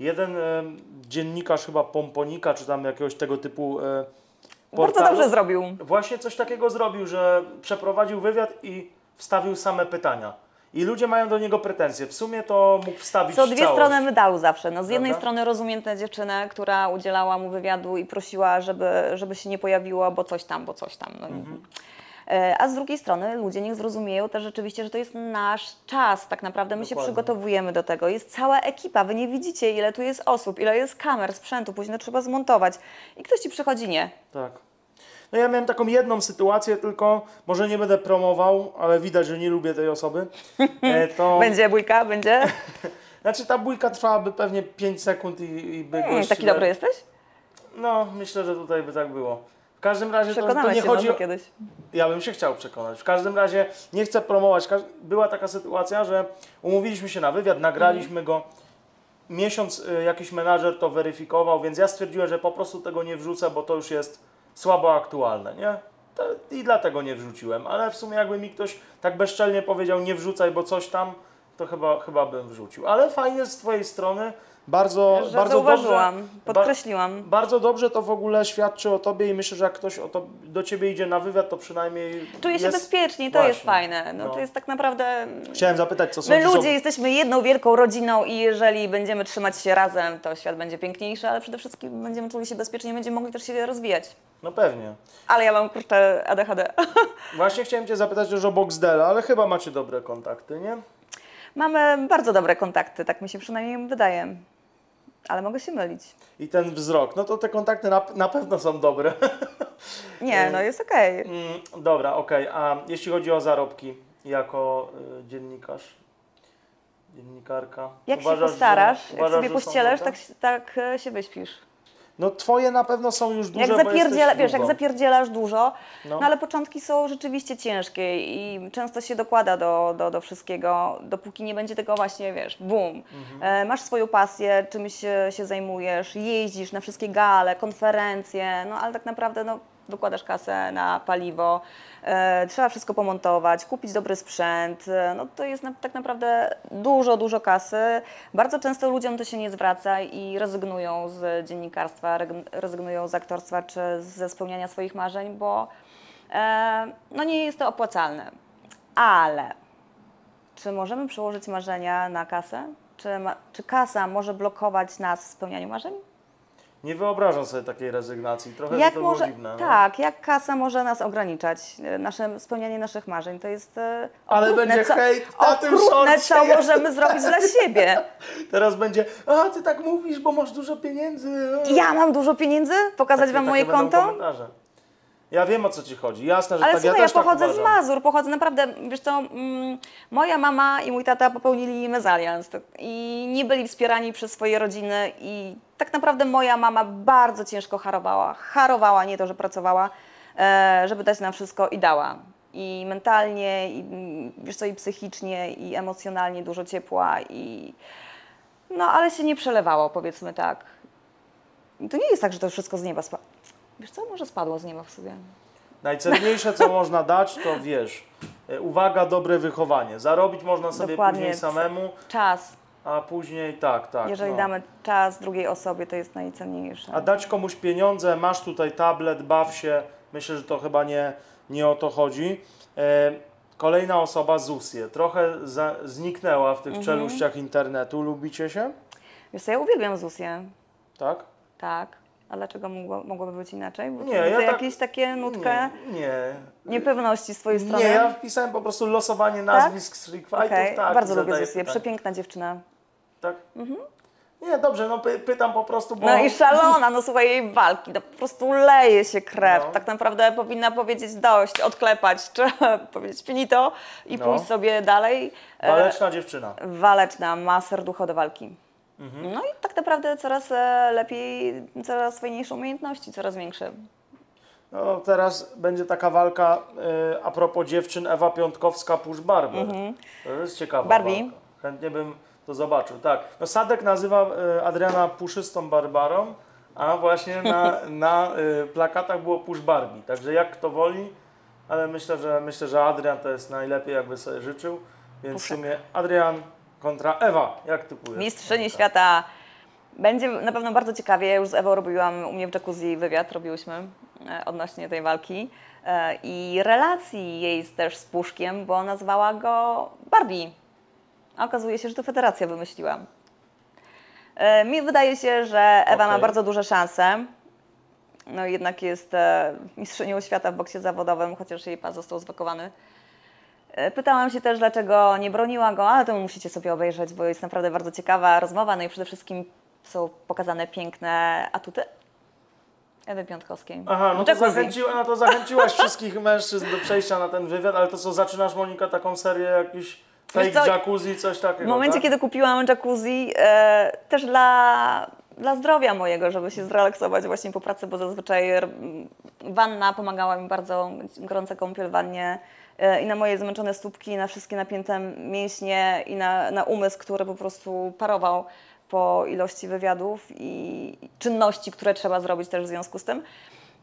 Jeden e, dziennikarz chyba Pomponika, czy tam jakiegoś tego typu e, Bardzo portalu, dobrze zrobił. Właśnie coś takiego zrobił, że przeprowadził wywiad i wstawił same pytania. I ludzie mają do niego pretensje. W sumie to mógł wstawić Co dwie całość. strony medalu zawsze. No, z jednej Prawda? strony rozumiem tę dziewczynę, która udzielała mu wywiadu i prosiła, żeby, żeby się nie pojawiło, bo coś tam, bo coś tam. No. E, A z drugiej strony ludzie niech zrozumieją też rzeczywiście, że to jest nasz czas. Tak naprawdę my się Dokładnie. przygotowujemy do tego. Jest cała ekipa. Wy nie widzicie, ile tu jest osób, ile jest kamer, sprzętu, później trzeba zmontować. I ktoś ci przychodzi, nie. Tak. No ja miałem taką jedną sytuację, tylko może nie będę promował, ale widać, że nie lubię tej osoby. E, to, Będzie bójka, będzie. Znaczy ta bójka trwałaby pewnie 5 sekund i, i by Hmm, gość, taki dobry jesteś? No, myślę, że tutaj by tak było. W każdym razie to, to nie się chodzi o... kiedyś. Ja bym się chciał przekonać. W każdym razie nie chcę promować. Była taka sytuacja, że umówiliśmy się na wywiad, nagraliśmy go. Miesiąc y, jakiś menadżer to weryfikował, więc ja stwierdziłem, że po prostu tego nie wrzucę, bo to już jest słabo aktualne, nie? to i dlatego nie wrzuciłem. Ale w sumie jakby mi ktoś tak bezczelnie powiedział nie wrzucaj, bo coś tam, to chyba, chyba bym wrzucił. Ale fajnie z Twojej strony, bardzo, Że bardzo zauważyłam, dobrze. podkreśliłam. Bardzo dobrze to w ogóle świadczy o Tobie i myślę, że jak ktoś to, do Ciebie idzie na wywiad, to przynajmniej Czuję się jest... bezpiecznie, to Właśnie. jest fajne. No, No. To jest tak naprawdę... Chciałem zapytać, co My sądzisz ludzie o... jesteśmy jedną wielką rodziną i jeżeli będziemy trzymać się razem, to świat będzie piękniejszy, ale przede wszystkim będziemy czuli się bezpiecznie, będziemy mogli też się rozwijać. No pewnie. Ale ja mam kurczę ADHD. Właśnie chciałem Cię zapytać też o Boxdela, ale chyba macie dobre kontakty, nie? Mamy bardzo dobre kontakty, tak mi się przynajmniej wydaje. Ale mogę się mylić. I ten wzrok, no to te kontakty na, na pewno są dobre. Nie, no jest okej. Mm, Dobra, okej. A jeśli chodzi o zarobki jako y, dziennikarz, dziennikarka? Jak się uważasz, postarasz, że- jak uważasz, sobie że są pościelesz, dobre? tak, tak się wyśpisz. No twoje na pewno są już duże, Jak zapierdziela, wiesz, jak zapierdzielasz dużo, No. no. ale początki są rzeczywiście ciężkie i często się dokłada do, do, do wszystkiego, dopóki nie będzie tego właśnie, wiesz, boom. E, masz swoją pasję, czymś się, się zajmujesz, jeździsz na wszystkie gale, konferencje, no ale tak naprawdę no, wykładasz kasę na paliwo, e, trzeba wszystko pomontować, kupić dobry sprzęt, e, no to jest na, tak naprawdę dużo, dużo kasy. Bardzo często ludziom to się nie zwraca i rezygnują z dziennikarstwa, reg- rezygnują z aktorstwa czy ze spełniania swoich marzeń, bo e, no nie jest to opłacalne. Ale czy możemy przełożyć marzenia na kasę? Czy, ma, czy kasa może blokować nas w spełnianiu marzeń? Nie wyobrażam sobie takiej rezygnacji, trochę jak to może, było dziwne. no. tak, jak kasa może nas ograniczać, e, nasze spełnianie naszych marzeń? To jest e, Ale okrutne, będzie co, hejt na tym okrutne, co jest. możemy zrobić dla siebie. Teraz będzie, a ty tak mówisz, bo masz dużo pieniędzy. Ja mam dużo pieniędzy? Pokazać Takie- Wam moje konto? Ja wiem o co ci chodzi. Jasne, że Ale tak słuchaj, ja ja, tak pochodzę z uważam. Mazur, pochodzę naprawdę, wiesz co, mm, moja mama i mój tata popełnili mezalians i nie byli wspierani przez swoje rodziny i tak naprawdę moja mama bardzo ciężko harowała, harowała, nie to, że pracowała, e, żeby dać nam wszystko i dała. I mentalnie, i wiesz co, i psychicznie, i emocjonalnie dużo ciepła i no, ale się nie przelewało, powiedzmy tak. I to nie jest tak, że to wszystko z nieba spadło. Wiesz co, może spadło z nieba w sobie. Najcenniejsze, co można dać, to wiesz, e, uwaga, dobre wychowanie. Zarobić można sobie Dokładnie. później samemu, Czas. A później tak, tak. Jeżeli no. damy czas drugiej osobie, to jest najcenniejsze. A dać komuś pieniądze, masz tutaj tablet, baw się, myślę, że to chyba nie, nie o to chodzi. E, kolejna osoba, Zusję, trochę za, zniknęła w tych Mhm. czeluściach internetu. Lubicie się? Wiesz co, ja uwielbiam Zuzję. Tak? Tak. A dlaczego mogło, mogłoby być inaczej? Bo Nie, ja tak- jakieś takie nutkę Nie, nie. niepewności z twojej strony. Nie, ja wpisałem po prostu losowanie nazwisk z Street Fightów. Okej, tak, bardzo lubię pytanie. przepiękna dziewczyna. Tak? Nie, dobrze, no py, pytam po prostu, bo... No i szalona, no słuchaj, jej walki, no po prostu leje się krew. No. Tak naprawdę powinna powiedzieć dość, odklepać, czy powiedzieć finito i No. pójść sobie dalej. E, Waleczna dziewczyna. waleczna, ma serducho do walki. Mhm. No i tak naprawdę coraz e, lepiej, coraz fajniejsze umiejętności, coraz większe. No teraz będzie taka walka y, a propos dziewczyn Ewa Piątkowska Push Barber. To jest ciekawa Mhm. Barbie. walka. Chętnie bym to zobaczył. Tak. No Sadek nazywa y, Adriana puszystą Barbarą, a właśnie na, na y, plakatach było Push Barbie. Także jak kto woli, ale myślę, że myślę, że Adrian to jest najlepiej, jakby sobie życzył. Więc w Puszek. sumie Adrian kontra Ewa. Jak typujesz? Mistrzyni świata. Będzie na pewno bardzo ciekawie. Ja już z Ewą robiłam u mnie w jacuzzi wywiad, robiłyśmy e, odnośnie tej walki e, i relacji jej też z Puszkiem, bo nazwała go Barbie. A okazuje się, że to federacja wymyśliła. E, Mi wydaje się, że Ewa ma Okej. bardzo duże szanse. No jednak jest e, mistrzynią świata w boksie zawodowym, chociaż jej pas został zwakowany. E, Pytałam się też, dlaczego nie broniła go, ale to musicie sobie obejrzeć, bo jest naprawdę bardzo ciekawa rozmowa. No i przede wszystkim są pokazane piękne atuty Ewy Piątkowskiej. Aha, no to, Jacuzzi. no to zachęciłaś wszystkich mężczyzn do przejścia na ten wywiad, ale to co, zaczynasz Monika taką serię jakiś fake co, jacuzzi, coś takiego, W momencie, tak? kiedy kupiłam jacuzzi, e, też dla, dla zdrowia mojego, żeby się zrelaksować właśnie po pracy, bo zazwyczaj wanna pomagała mi bardzo, gorąca kąpiel w wannie e, i na moje zmęczone stópki, na wszystkie napięte mięśnie i na, na umysł, który po prostu parował po ilości wywiadów i czynności, które trzeba zrobić też w związku z tym.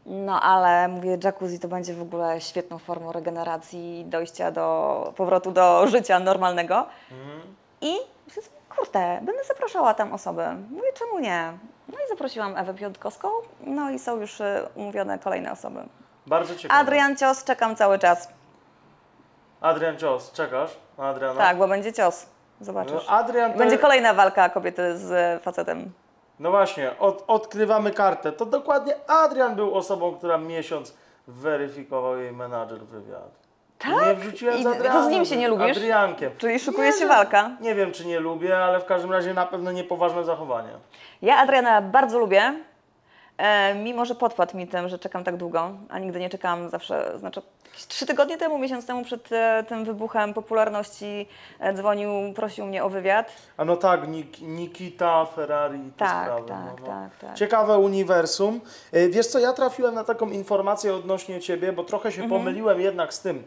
No ale mówię, jacuzzi to będzie w ogóle świetną formą regeneracji, dojścia do powrotu do życia normalnego. I myślę kurde, będę zapraszała tam osoby. Mówię, czemu nie? No i zaprosiłam Ewę Piątkowską, no i są już y, umówione kolejne osoby. Bardzo ciekawe. Adrian Cios, czekam cały czas. Adrian Cios, czekasz na Adriana? Tak, bo będzie cios. Zobaczysz. No, Adrian to Będzie kolejna walka kobiety z facetem. No właśnie, od, odkrywamy kartę. To dokładnie Adrian był osobą, która miesiąc weryfikował jej menadżer wywiad. Tak? Nie wrzuciłem I z to Adrianem. z nim się nie lubisz? Adriankiem. Czyli szykuje się że- walka. Nie wiem, czy nie lubię, ale w każdym razie na pewno niepoważne zachowanie. Ja Adriana bardzo lubię, e, mimo że podpadł mi tym, że czekam tak długo, a nigdy nie czekałam zawsze, znaczy trzy tygodnie temu, miesiąc temu przed e, tym wybuchem popularności e, dzwonił, prosił mnie o wywiad. A no tak, Nik, Nikita, Ferrari i te Tak, sprawy. tak, no, no. tak, tak. Ciekawe uniwersum. Wiesz co, ja trafiłem na taką informację odnośnie Ciebie, bo trochę Mhm. się pomyliłem jednak z tym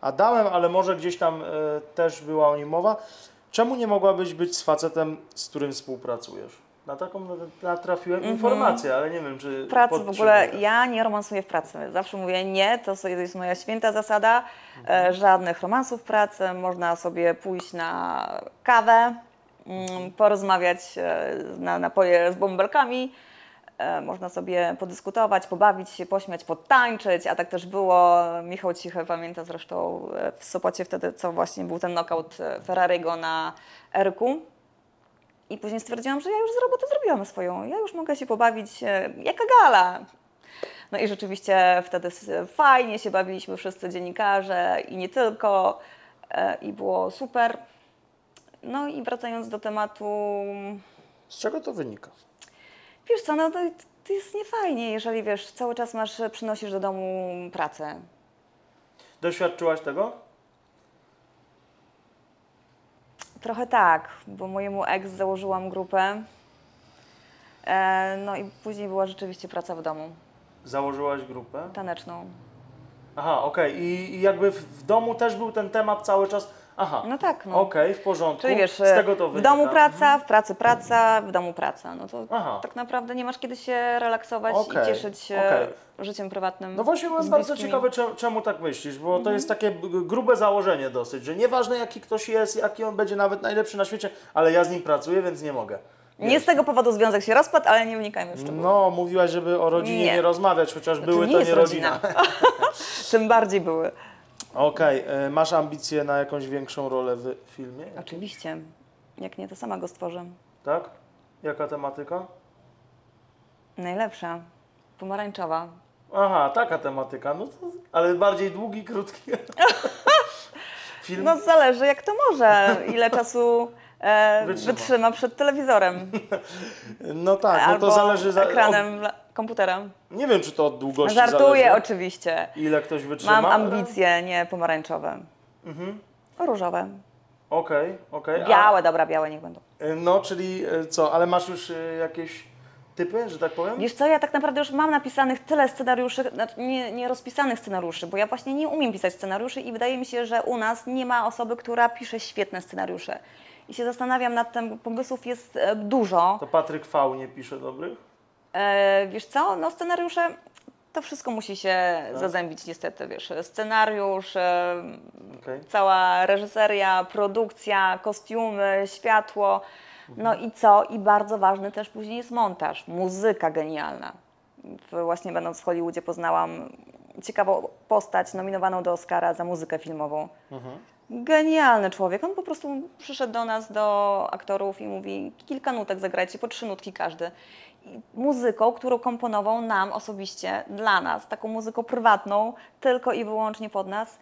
Adamem, ale może gdzieś tam też była o nim mowa. Czemu nie mogłabyś być z facetem, z którym współpracujesz? Na taką natrafiłem informację, ale nie wiem, czy W pracy Mhm. w ogóle ja nie romansuję w pracy. Zawsze mówię nie, to jest moja święta zasada. E, żadnych romansów w pracy. Można sobie pójść na kawę, mm, porozmawiać e, na napoje z bąbelkami. E, Można sobie podyskutować, pobawić się, pośmiać, podtańczyć, a tak też było. Michał Cichy pamięta zresztą w Sopocie wtedy, co właśnie był ten knockout Ferrariego na Erku. I później stwierdziłam, że ja już z roboty zrobiłam swoją. Ja już mogę się pobawić e, jaka gala. No i rzeczywiście wtedy fajnie się bawiliśmy wszyscy dziennikarze i nie tylko. e, I było super. No i wracając do tematu, Z czego to wynika? wiesz co, no to, to jest niefajnie, jeżeli wiesz, cały czas masz, przynosisz do domu pracę. Doświadczyłaś tego? Trochę tak, bo mojemu ex założyłam grupę. E, no i później była rzeczywiście praca w domu, Założyłaś grupę? taneczną. Aha, okej. I, I jakby w, w domu też był ten temat cały czas. Aha. No tak, no. Okej, w porządku. Czyli wiesz, z tego to w wynika. domu praca, w pracy praca, w domu praca. No to Aha. tak naprawdę nie masz kiedy się relaksować Okej, i cieszyć się okej. życiem prywatnym. No właśnie byłem z bardzo bliskimi. ciekawy, czemu, czemu tak myślisz, bo to Mhm. jest takie g- grube założenie dosyć, że nieważne jaki ktoś jest, jaki on będzie nawet najlepszy na świecie, ale ja z nim pracuję, więc nie mogę. Nie z tego powodu związek się rozpadł, ale nie unikajmy szczegółów. No, mówiłaś, żeby o rodzinie nie, Nie. rozmawiać, chociaż były nie to jest nie rodzina. Tym bardziej były. Okej, e, masz ambicje na jakąś większą rolę w filmie? Oczywiście. Jak nie, to sama go stworzę. Tak? Jaka tematyka? Najlepsza. Pomarańczowa. Aha, taka tematyka, no to, ale bardziej długi, krótki. Film? No zależy jak to może, ile czasu e, Wytrzyma. wytrzyma. przed telewizorem No tak, no albo to zależy za, ekranem la- komputera. Od, nie wiem, czy to od długości Żartuję zależy, oczywiście. ile ktoś wytrzyma. Mam ambicje, nie pomarańczowe. Mhm. Różowe. Okej, okej. a- Białe, dobra, białe niech będą. y, No, czyli y, co, ale masz już y, jakieś typy, że tak powiem? Wiesz co, ja tak naprawdę już mam napisanych tyle scenariuszy, znaczy nie, nie rozpisanych scenariuszy, bo ja właśnie nie umiem pisać scenariuszy i wydaje mi się, że u nas nie ma osoby, która pisze świetne scenariusze. I się zastanawiam nad tym, pomysłów jest e, dużo. To Patryk V nie pisze dobrych? E, wiesz co, no scenariusze, to wszystko musi się zazębić niestety, wiesz, scenariusz, e, Okej. cała reżyseria, produkcja, kostiumy, światło. No i co? I bardzo ważny też później jest montaż, muzyka genialna. Właśnie będąc w Hollywoodzie poznałam ciekawą postać nominowaną do Oscara za muzykę filmową. Genialny człowiek. On po prostu przyszedł do nas, do aktorów i mówi kilka nutek zagrajcie, po trzy nutki każdy. I muzyką, którą komponował nam osobiście, dla nas, taką muzyką prywatną, tylko i wyłącznie pod nas.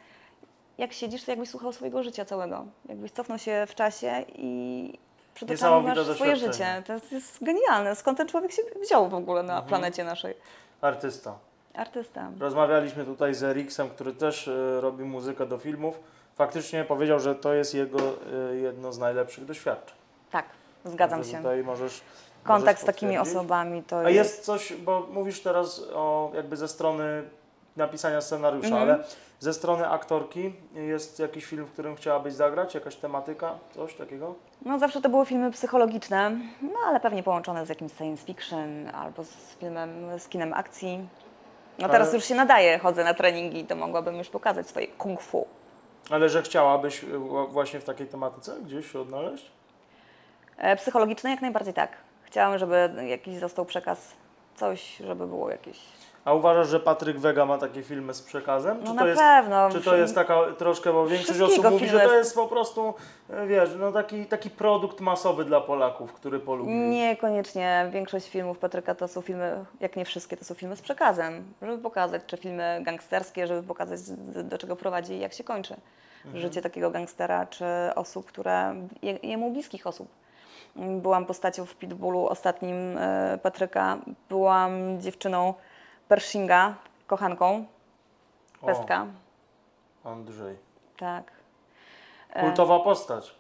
Jak siedzisz, to jakbyś słuchał swojego życia całego. Jakbyś cofnął się w czasie i przed oczami Niesamowite masz swoje życie. To jest, jest genialne. Skąd ten człowiek się wziął w ogóle na planecie naszej? Artysta. Artysta. Rozmawialiśmy tutaj z Eriksem, który też y, robi muzykę do filmów. Faktycznie powiedział, że to jest jego y, jedno z najlepszych doświadczeń. Tak, zgadzam Także się. Tutaj możesz, Kontakt z takimi osobami to A jest coś, bo mówisz teraz o jakby ze strony napisania scenariusza, Mhm. ale ze strony aktorki jest jakiś film, w którym chciałabyś zagrać? Jakaś tematyka? Coś takiego? No zawsze to były filmy psychologiczne, no ale pewnie połączone z jakimś science fiction albo z filmem, z kinem akcji. No teraz Ale- już się nadaje, chodzę na treningi, to mogłabym już pokazać swoje kung fu. Ale że chciałabyś wa- właśnie w takiej tematyce gdzieś się odnaleźć? E, Psychologiczne jak najbardziej tak. Chciałam, żeby jakiś został przekaz, coś, żeby było jakieś... A uważasz, że Patryk Wega ma takie filmy z przekazem? No czy na to jest, pewno. Czy to jest taka troszkę, bo większość osób mówi, że filmy to jest- po prostu, e, wiesz, no taki, taki produkt masowy dla Polaków, który polubili. Niekoniecznie. Większość filmów Patryka to są filmy, jak nie wszystkie, to są filmy z przekazem, żeby pokazać, czy filmy gangsterskie, żeby pokazać, do, czego prowadzi i jak się kończy życie takiego gangstera, czy osób, które, je, jemu bliskich osób. Byłam postacią w Pitbullu ostatnim e, Patryka, byłam dziewczyną Pershinga, kochanką, O, pestka, Andrzej. tak. Kultowa postać.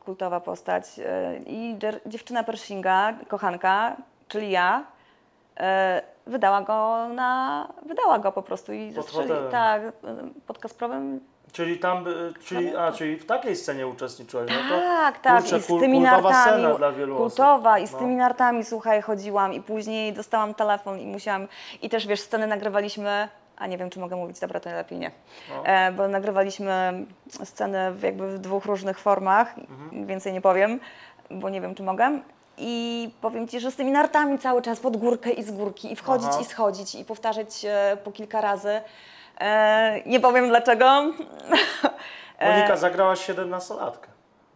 kultowa postać. e, I dziewczyna Pershinga, kochanka, czyli ja, e, wydała go na. wydała go po prostu i Pod zastrzeli. Tak, e, pod Kasprowem. Czyli tam, czyli, a, czyli w takiej scenie uczestniczyłaś, no to Tak, tak. kurczę, I z kul- tymi kultowa nartami. scena dla wielu kultowa osób. i z No. tymi nartami, słuchaj, chodziłam i później dostałam telefon i musiałam. I też wiesz, sceny nagrywaliśmy. A nie wiem, czy mogę mówić, dobra, to lepiej nie. No. E, bo nagrywaliśmy sceny w jakby w dwóch różnych formach, Mhm. więcej nie powiem, bo nie wiem, czy mogę. I powiem Ci, że z tymi nartami cały czas pod górkę i z górki, i wchodzić Aha. i schodzić, i powtarzać e, po kilka razy. E, nie powiem dlaczego. Monika, zagrałaś 17-latkę.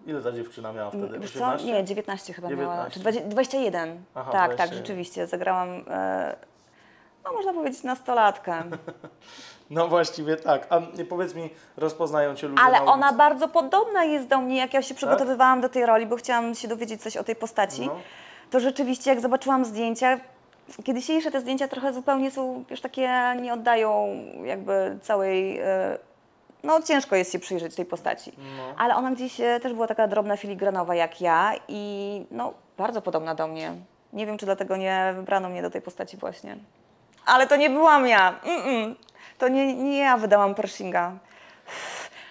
Ile ta dziewczyna miała wtedy? Wiesz co? 18? Nie, 19 chyba miała. 19. Czy 20, 21. Aha, tak, 21. tak, rzeczywiście. Zagrałam, e, no można powiedzieć, nastolatkę. No właściwie tak. A powiedz mi, rozpoznają cię ludzie Ale na ona bardzo podobna jest do mnie, jak ja się przygotowywałam do tej roli, bo chciałam się dowiedzieć coś o tej postaci. No. To rzeczywiście, jak zobaczyłam zdjęcia, kiedy dzisiejsze te zdjęcia trochę zupełnie są, już takie nie oddają jakby całej. e, No, ciężko jest się przyjrzeć tej postaci. No. Ale ona gdzieś e, też była taka drobna filigranowa jak ja i no, bardzo podobna do mnie. Nie wiem, czy dlatego nie wybrano mnie do tej postaci właśnie. Ale to nie byłam ja. Mm-mm. To nie, nie ja wydałam Pershinga.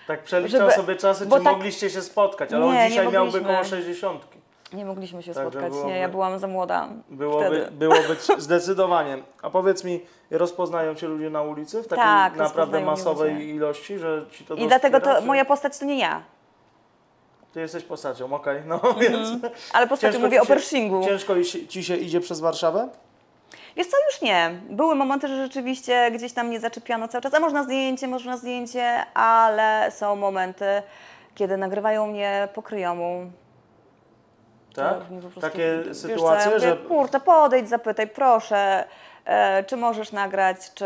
Tak przeliczam żeby- sobie czasy, czy tak- mogliście się spotkać, ale Nie, on dzisiaj miałby mogliśmy. koło 60. Nie mogliśmy się Także spotkać. byłoby- Nie, ja byłam za młoda. Byłoby, wtedy. byłoby zdecydowanie. A powiedz mi, rozpoznają cię ludzie na ulicy w takiej Tak, naprawdę rozpoznają mnie masowej ludzie. ilości, że ci to I dlatego to czy- moja postać to nie ja. Ty jesteś postacią, okej, no więc... Ale Ciężko mówię o ci się- Pershingu. Ciężko i- ci się idzie przez Warszawę? Wiesz co, już nie. Były momenty, że rzeczywiście gdzieś tam mnie zaczepiano cały czas. A można zdjęcie, można zdjęcie, ale są momenty, kiedy nagrywają mnie po kryjomu. Tak? Prostu- Takie wiesz sytuacje, ja mówię, że... Kurczę, podejdź, zapytaj, proszę, e, czy możesz nagrać, czy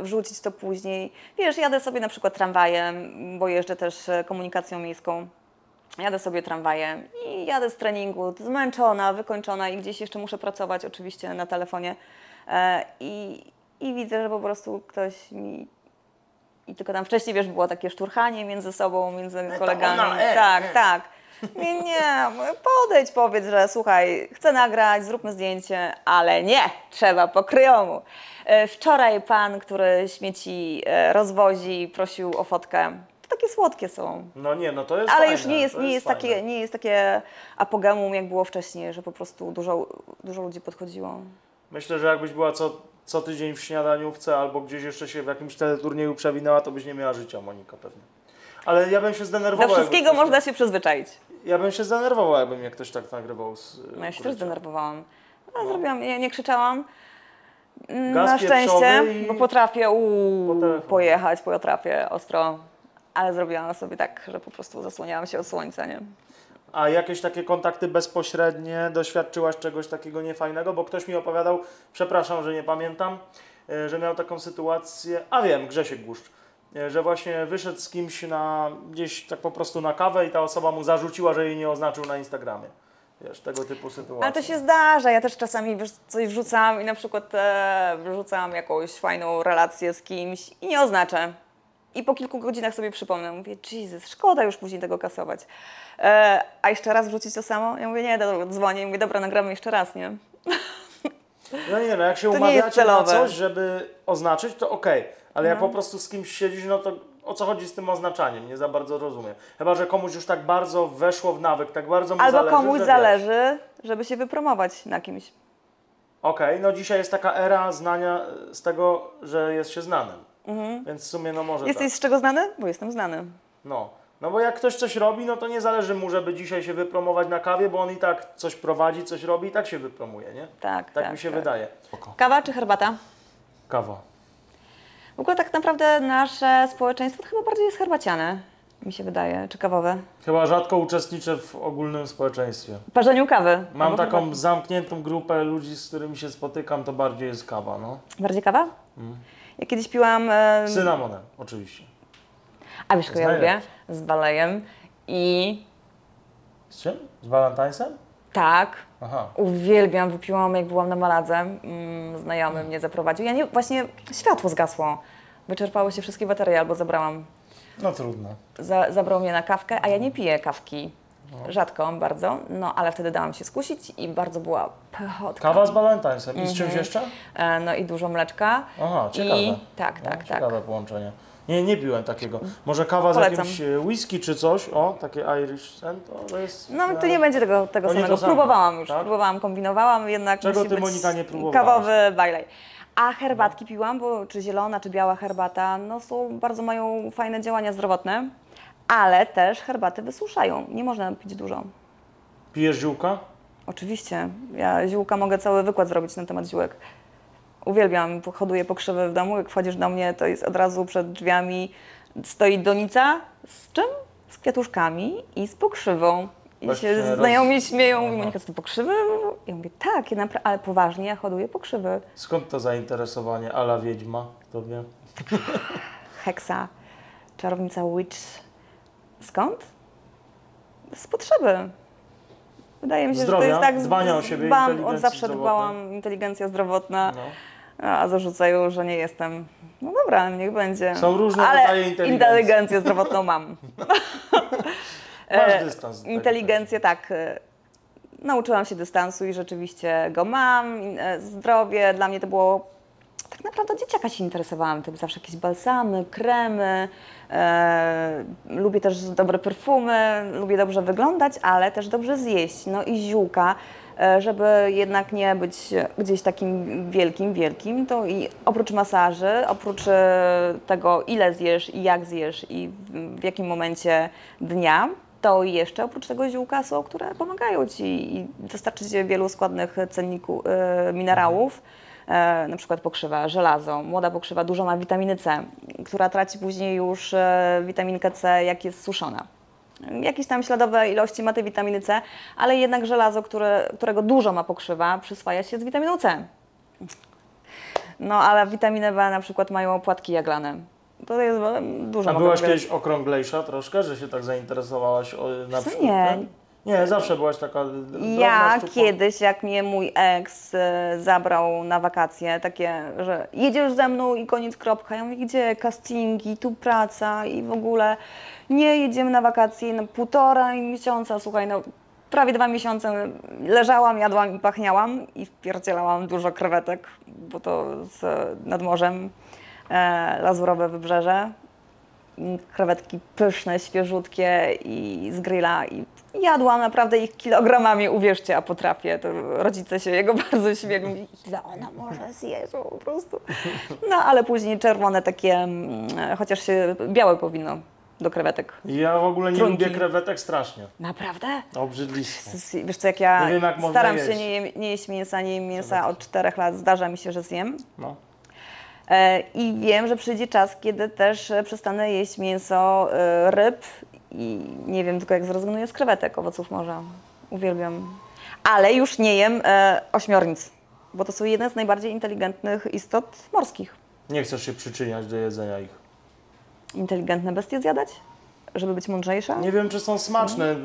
wrzucić to później. Wiesz, jadę sobie na przykład tramwajem, bo jeżdżę też e, komunikacją miejską. Jadę sobie tramwajem i jadę z treningu, zmęczona, wykończona i gdzieś jeszcze muszę pracować oczywiście na telefonie. E, I, I widzę, że po prostu ktoś mi... I tylko tam wcześniej, wiesz, było takie szturchanie między sobą, między kolegami. ona, e, tak, e. tak. Nie, nie, podejdź, powiedz, że słuchaj, chcę nagrać, zróbmy zdjęcie, ale nie, trzeba po kryjomu. E, Wczoraj pan, który śmieci e, rozwozi, prosił o fotkę. To takie słodkie są. No nie, no to jest Ale fajne, już nie jest, to nie, jest fajne. takie, nie jest takie apogeum, jak było wcześniej, że po prostu dużo, dużo ludzi podchodziło. Myślę, że jakbyś była co, co tydzień w śniadaniówce albo gdzieś jeszcze się w jakimś teleturnieju przewinęła, to byś nie miała życia, Monika, pewnie. Ale ja bym się zdenerwował. Do jakby wszystkiego ktoś można się przyzwyczaić. Ja bym się zdenerwował, jakby mnie ktoś tak nagrywał z No ja się też zdenerwowałam. No, Zrobiłam, nie, nie krzyczałam. Mm, Gaz Na szczęście, pieprzowy i- bo potrafię Po telefon. pojechać, potrafię ostro. Ale zrobiłam sobie tak, że po prostu zasłaniałam się od słońca, nie? A jakieś takie kontakty bezpośrednie, doświadczyłaś czegoś takiego niefajnego? Bo ktoś mi opowiadał, przepraszam, że nie pamiętam, e, że miał taką sytuację, a wiem, Grzesiek Głuszcz, e, że właśnie wyszedł z kimś na, gdzieś tak po prostu na kawę i ta osoba mu zarzuciła, że jej nie oznaczył na Instagramie. Wiesz, tego typu sytuacje. Ale to się zdarza. Ja też czasami wiesz, coś wrzucam i na przykład e, wrzucam jakąś fajną relację z kimś i nie oznaczę. I po kilku godzinach sobie przypomnę, mówię, Jezus, szkoda już później tego kasować. E, a jeszcze raz wrzucić to samo? Ja mówię, nie, dobra, dzwonię, mówię, dobra, nagramy jeszcze raz, nie? No nie, no jak się To umawiacie na coś, żeby oznaczyć, to okej, ale jak No. po prostu z kimś siedzisz, no to o co chodzi z tym oznaczaniem? Nie za bardzo rozumiem. Chyba, że komuś już tak bardzo weszło w nawyk, tak bardzo mu Albo zależy, komuś że zależy, żeby się wypromować na kimś. Okej, no dzisiaj jest taka era znania z tego, że jest się znanym. Więc w sumie no może Mhm. Jesteś tak. z czego znany? Bo jestem znany. No. no bo jak ktoś coś robi, no to nie zależy mu, żeby dzisiaj się wypromować na kawie, bo on i tak coś prowadzi, coś robi i tak się wypromuje, nie? Tak, Tak, tak. mi się tak. wydaje. Kawa czy herbata? Kawa. W ogóle tak naprawdę nasze społeczeństwo to chyba bardziej jest herbaciane, mi się wydaje, czy kawowe. Chyba rzadko uczestniczę w ogólnym społeczeństwie. Parzeniu kawy. Mam taką herbaty. zamkniętą grupę ludzi, z którymi się spotykam, to bardziej jest kawa, no. Bardziej kawa? Ja kiedyś piłam... E... Cynamonem, oczywiście. A wiesz, ja lubię? Z balejem. I Z czym? Z Valentinesem? Tak, Aha. uwielbiam, wypiłam jak byłam na Maladze. Mm, znajomy mnie zaprowadził. Ja nie, właśnie światło zgasło. Wyczerpały się wszystkie baterie albo zabrałam. No trudno. Za, zabrał mnie na kawkę, a ja nie piję kawki. No. Rzadko bardzo, no ale wtedy dałam się skusić i bardzo była pychotka. Kawa z Valentinesem. I z Mhm. czymś jeszcze? E, No i dużo mleczka. Aha, ciekawe. I tak, No, tak, tak. Ciekawe połączenie. Nie, nie piłem takiego. Może kawa z Polecam. jakimś e, whisky czy coś? O, takie Irish Sen, to jest... No to nie będzie tego, tego samego. samo, Próbowałam już, tak? próbowałam, kombinowałam, jednak Czego musi ty, być Monika, nie próbowałaś? kawowy bajlej. A herbatki piłam, bo czy zielona, czy biała herbata, no są, bardzo mają fajne działania zdrowotne, ale też herbaty wysuszają. Nie można pić dużo. Pijesz ziółka? Oczywiście. Ja ziółka mogę cały wykład zrobić na temat ziółek. Uwielbiam, hoduję pokrzywy w domu. Jak wchodzisz do mnie, to jest od razu przed drzwiami stoi donica. Z czym? Z kwiatuszkami i z pokrzywą. I się roz- znajomi śmieją. Aha. Mówi, Monika, ty pokrzywy? Ja mówię, tak, ja napra- ale poważnie, ja hoduję pokrzywy. Skąd to zainteresowanie ala wiedźma? Kto wie? Heksa, czarownica witch. Skąd? Z potrzeby. Wydaje mi się, że Zdrowia, to jest tak... dbania o siebie, dbam, od zawsze dbałam, inteligencja zdrowotna. No. A zarzucają, że nie jestem. No dobra, niech będzie. Są różne Ale rodzaje inteligencji. inteligencję zdrowotną mam. Masz E, dystans. do tego Inteligencję tak. e, Nauczyłam się dystansu i rzeczywiście go mam. E, Zdrowie dla mnie to było. Tak naprawdę od dzieciaka się interesowałam tym. Zawsze jakieś balsamy, kremy. E, lubię też dobre perfumy, lubię dobrze wyglądać, ale też dobrze zjeść. No i ziółka, żeby jednak nie być gdzieś takim wielkim, wielkim, to i oprócz masaży, oprócz e, tego, ile zjesz i jak zjesz i w, jakim momencie dnia, to jeszcze oprócz tego ziółka są, które pomagają Ci i dostarczy Ci wielu składnych cenników, e, minerałów, e, na przykład pokrzywa, żelazo. Młoda pokrzywa dużo ma witaminy C, która traci później już e, witaminkę C, jak jest suszona. Jakieś tam śladowe ilości ma tej witaminy C, ale jednak żelazo, które, którego dużo ma pokrzywa, przyswaja się z witaminą C. No, ale witaminę B na przykład mają opłatki jaglane. To jest dużo A byłaś kiedyś okrąglejsza troszkę, że się tak zainteresowałaś o, na przykład? nie. ten? Nie, zawsze byłaś taka Ja kiedyś, jak mnie mój ex e, zabrał na wakacje, takie, że jedziesz ze mną i koniec, kropka. Ja mówię, gdzie castingi, tu praca i w ogóle nie jedziemy na wakacje na półtora miesiąca, słuchaj, no prawie dwa miesiące leżałam, jadłam i pachniałam i wpierdzielałam dużo krewetek, bo to z, nad morzem, e, lazurowe wybrzeże. Krewetki pyszne, świeżutkie i z grilla i jadłam naprawdę ich kilogramami, uwierzcie, a potrafię. To rodzice się jego bardzo śmieli, ile ona może zjeść po prostu. No ale później czerwone takie, mm, chociaż się białe powinno do krewetek. Ja w ogóle nie Trunki. lubię krewetek strasznie. Naprawdę? Obrzydlistwo. Z- Wiesz co, jak ja Nie wiem, jak można staram jeść. się nie, jem- nie jeść mięsa, nie jem mięsa od czterech lat, zdarza mi się, że zjem. No. E, I wiem, że przyjdzie czas, kiedy też e, przestanę jeść mięso e, ryb i nie wiem tylko jak zrezygnuję z krewetek, owoców morza. Uwielbiam. Ale już nie jem e, ośmiornic, bo to są jedne z najbardziej inteligentnych istot morskich. Nie chcesz się przyczyniać do jedzenia ich. Inteligentne bestie zjadać? Żeby być mądrzejsza? Nie wiem, czy są smaczne.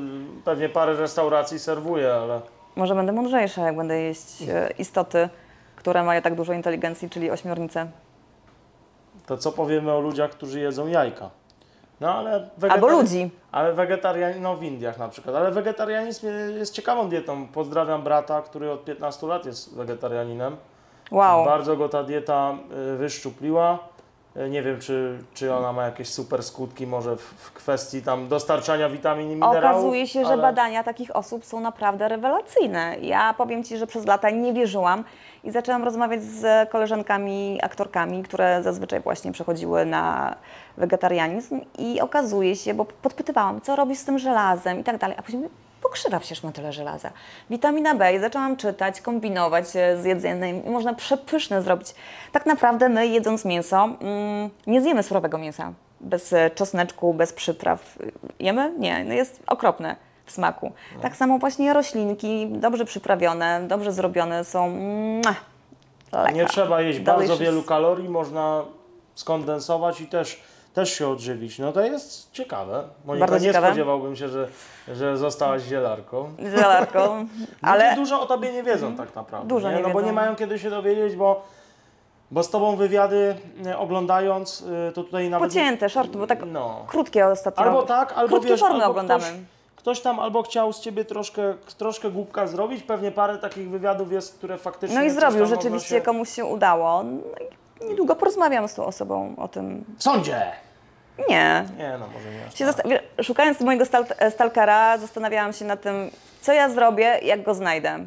Pewnie parę restauracji serwuje, ale Może będę mądrzejsza, jak będę jeść e, istoty, które mają tak dużo inteligencji, czyli ośmiornice. to co powiemy o ludziach, którzy jedzą jajka? No ale Albo ludzi. Ale wegetarianin, no w Indiach na przykład, ale wegetarianizm jest ciekawą dietą. Pozdrawiam brata, który od 15 lat jest wegetarianinem. Wow. Bardzo go ta dieta y, wyszczupliła. E, Nie wiem, czy, czy ona ma jakieś super skutki może w, w kwestii tam dostarczania witamin i minerałów. Okazuje się, że ale- badania takich osób są naprawdę rewelacyjne. Ja powiem Ci, że przez lata nie wierzyłam i zaczęłam rozmawiać z koleżankami, aktorkami, które zazwyczaj właśnie przechodziły na wegetarianizm i okazuje się, bo podpytywałam, co robisz z tym żelazem i tak dalej, a później pokrzywa przecież ma tyle żelaza. Witamina B i zaczęłam czytać, kombinować e, z jedzeniem i można przepyszne zrobić. Tak naprawdę my jedząc mięso, mm, nie zjemy surowego mięsa. Bez e, czosneczku, bez przypraw. Jemy? Nie, no jest okropne w smaku. Tak samo właśnie roślinki, dobrze przyprawione, dobrze zrobione są lekka. Nie trzeba jeść bardzo wielu kalorii, można skondensować i też, też się odżywić. No to jest ciekawe. Monika, Bardzo nie ciekawe. spodziewałbym się, że, że zostałaś zielarką. Zielarką, Ale dużo o tobie nie wiedzą tak naprawdę. Dużo nie No bo wiedzą. nie mają kiedy się dowiedzieć, bo, bo z tobą wywiady e, oglądając, e, to tutaj nawet... pocięte, short, bo tak No. krótkie ostatnio. Albo tak, albo Krótkie wiesz, formy albo oglądamy. Ktoś, ktoś tam albo chciał z ciebie troszkę, troszkę głupka zrobić, pewnie parę takich wywiadów jest, które faktycznie... No i zrobił, rzeczywiście się... komuś się udało. No i niedługo porozmawiam z tą osobą o tym. W sądzie! Nie. Nie, no może nie aż Się tak. szukając mojego stal- e, stalkera, zastanawiałam się nad tym, co ja zrobię, jak go znajdę.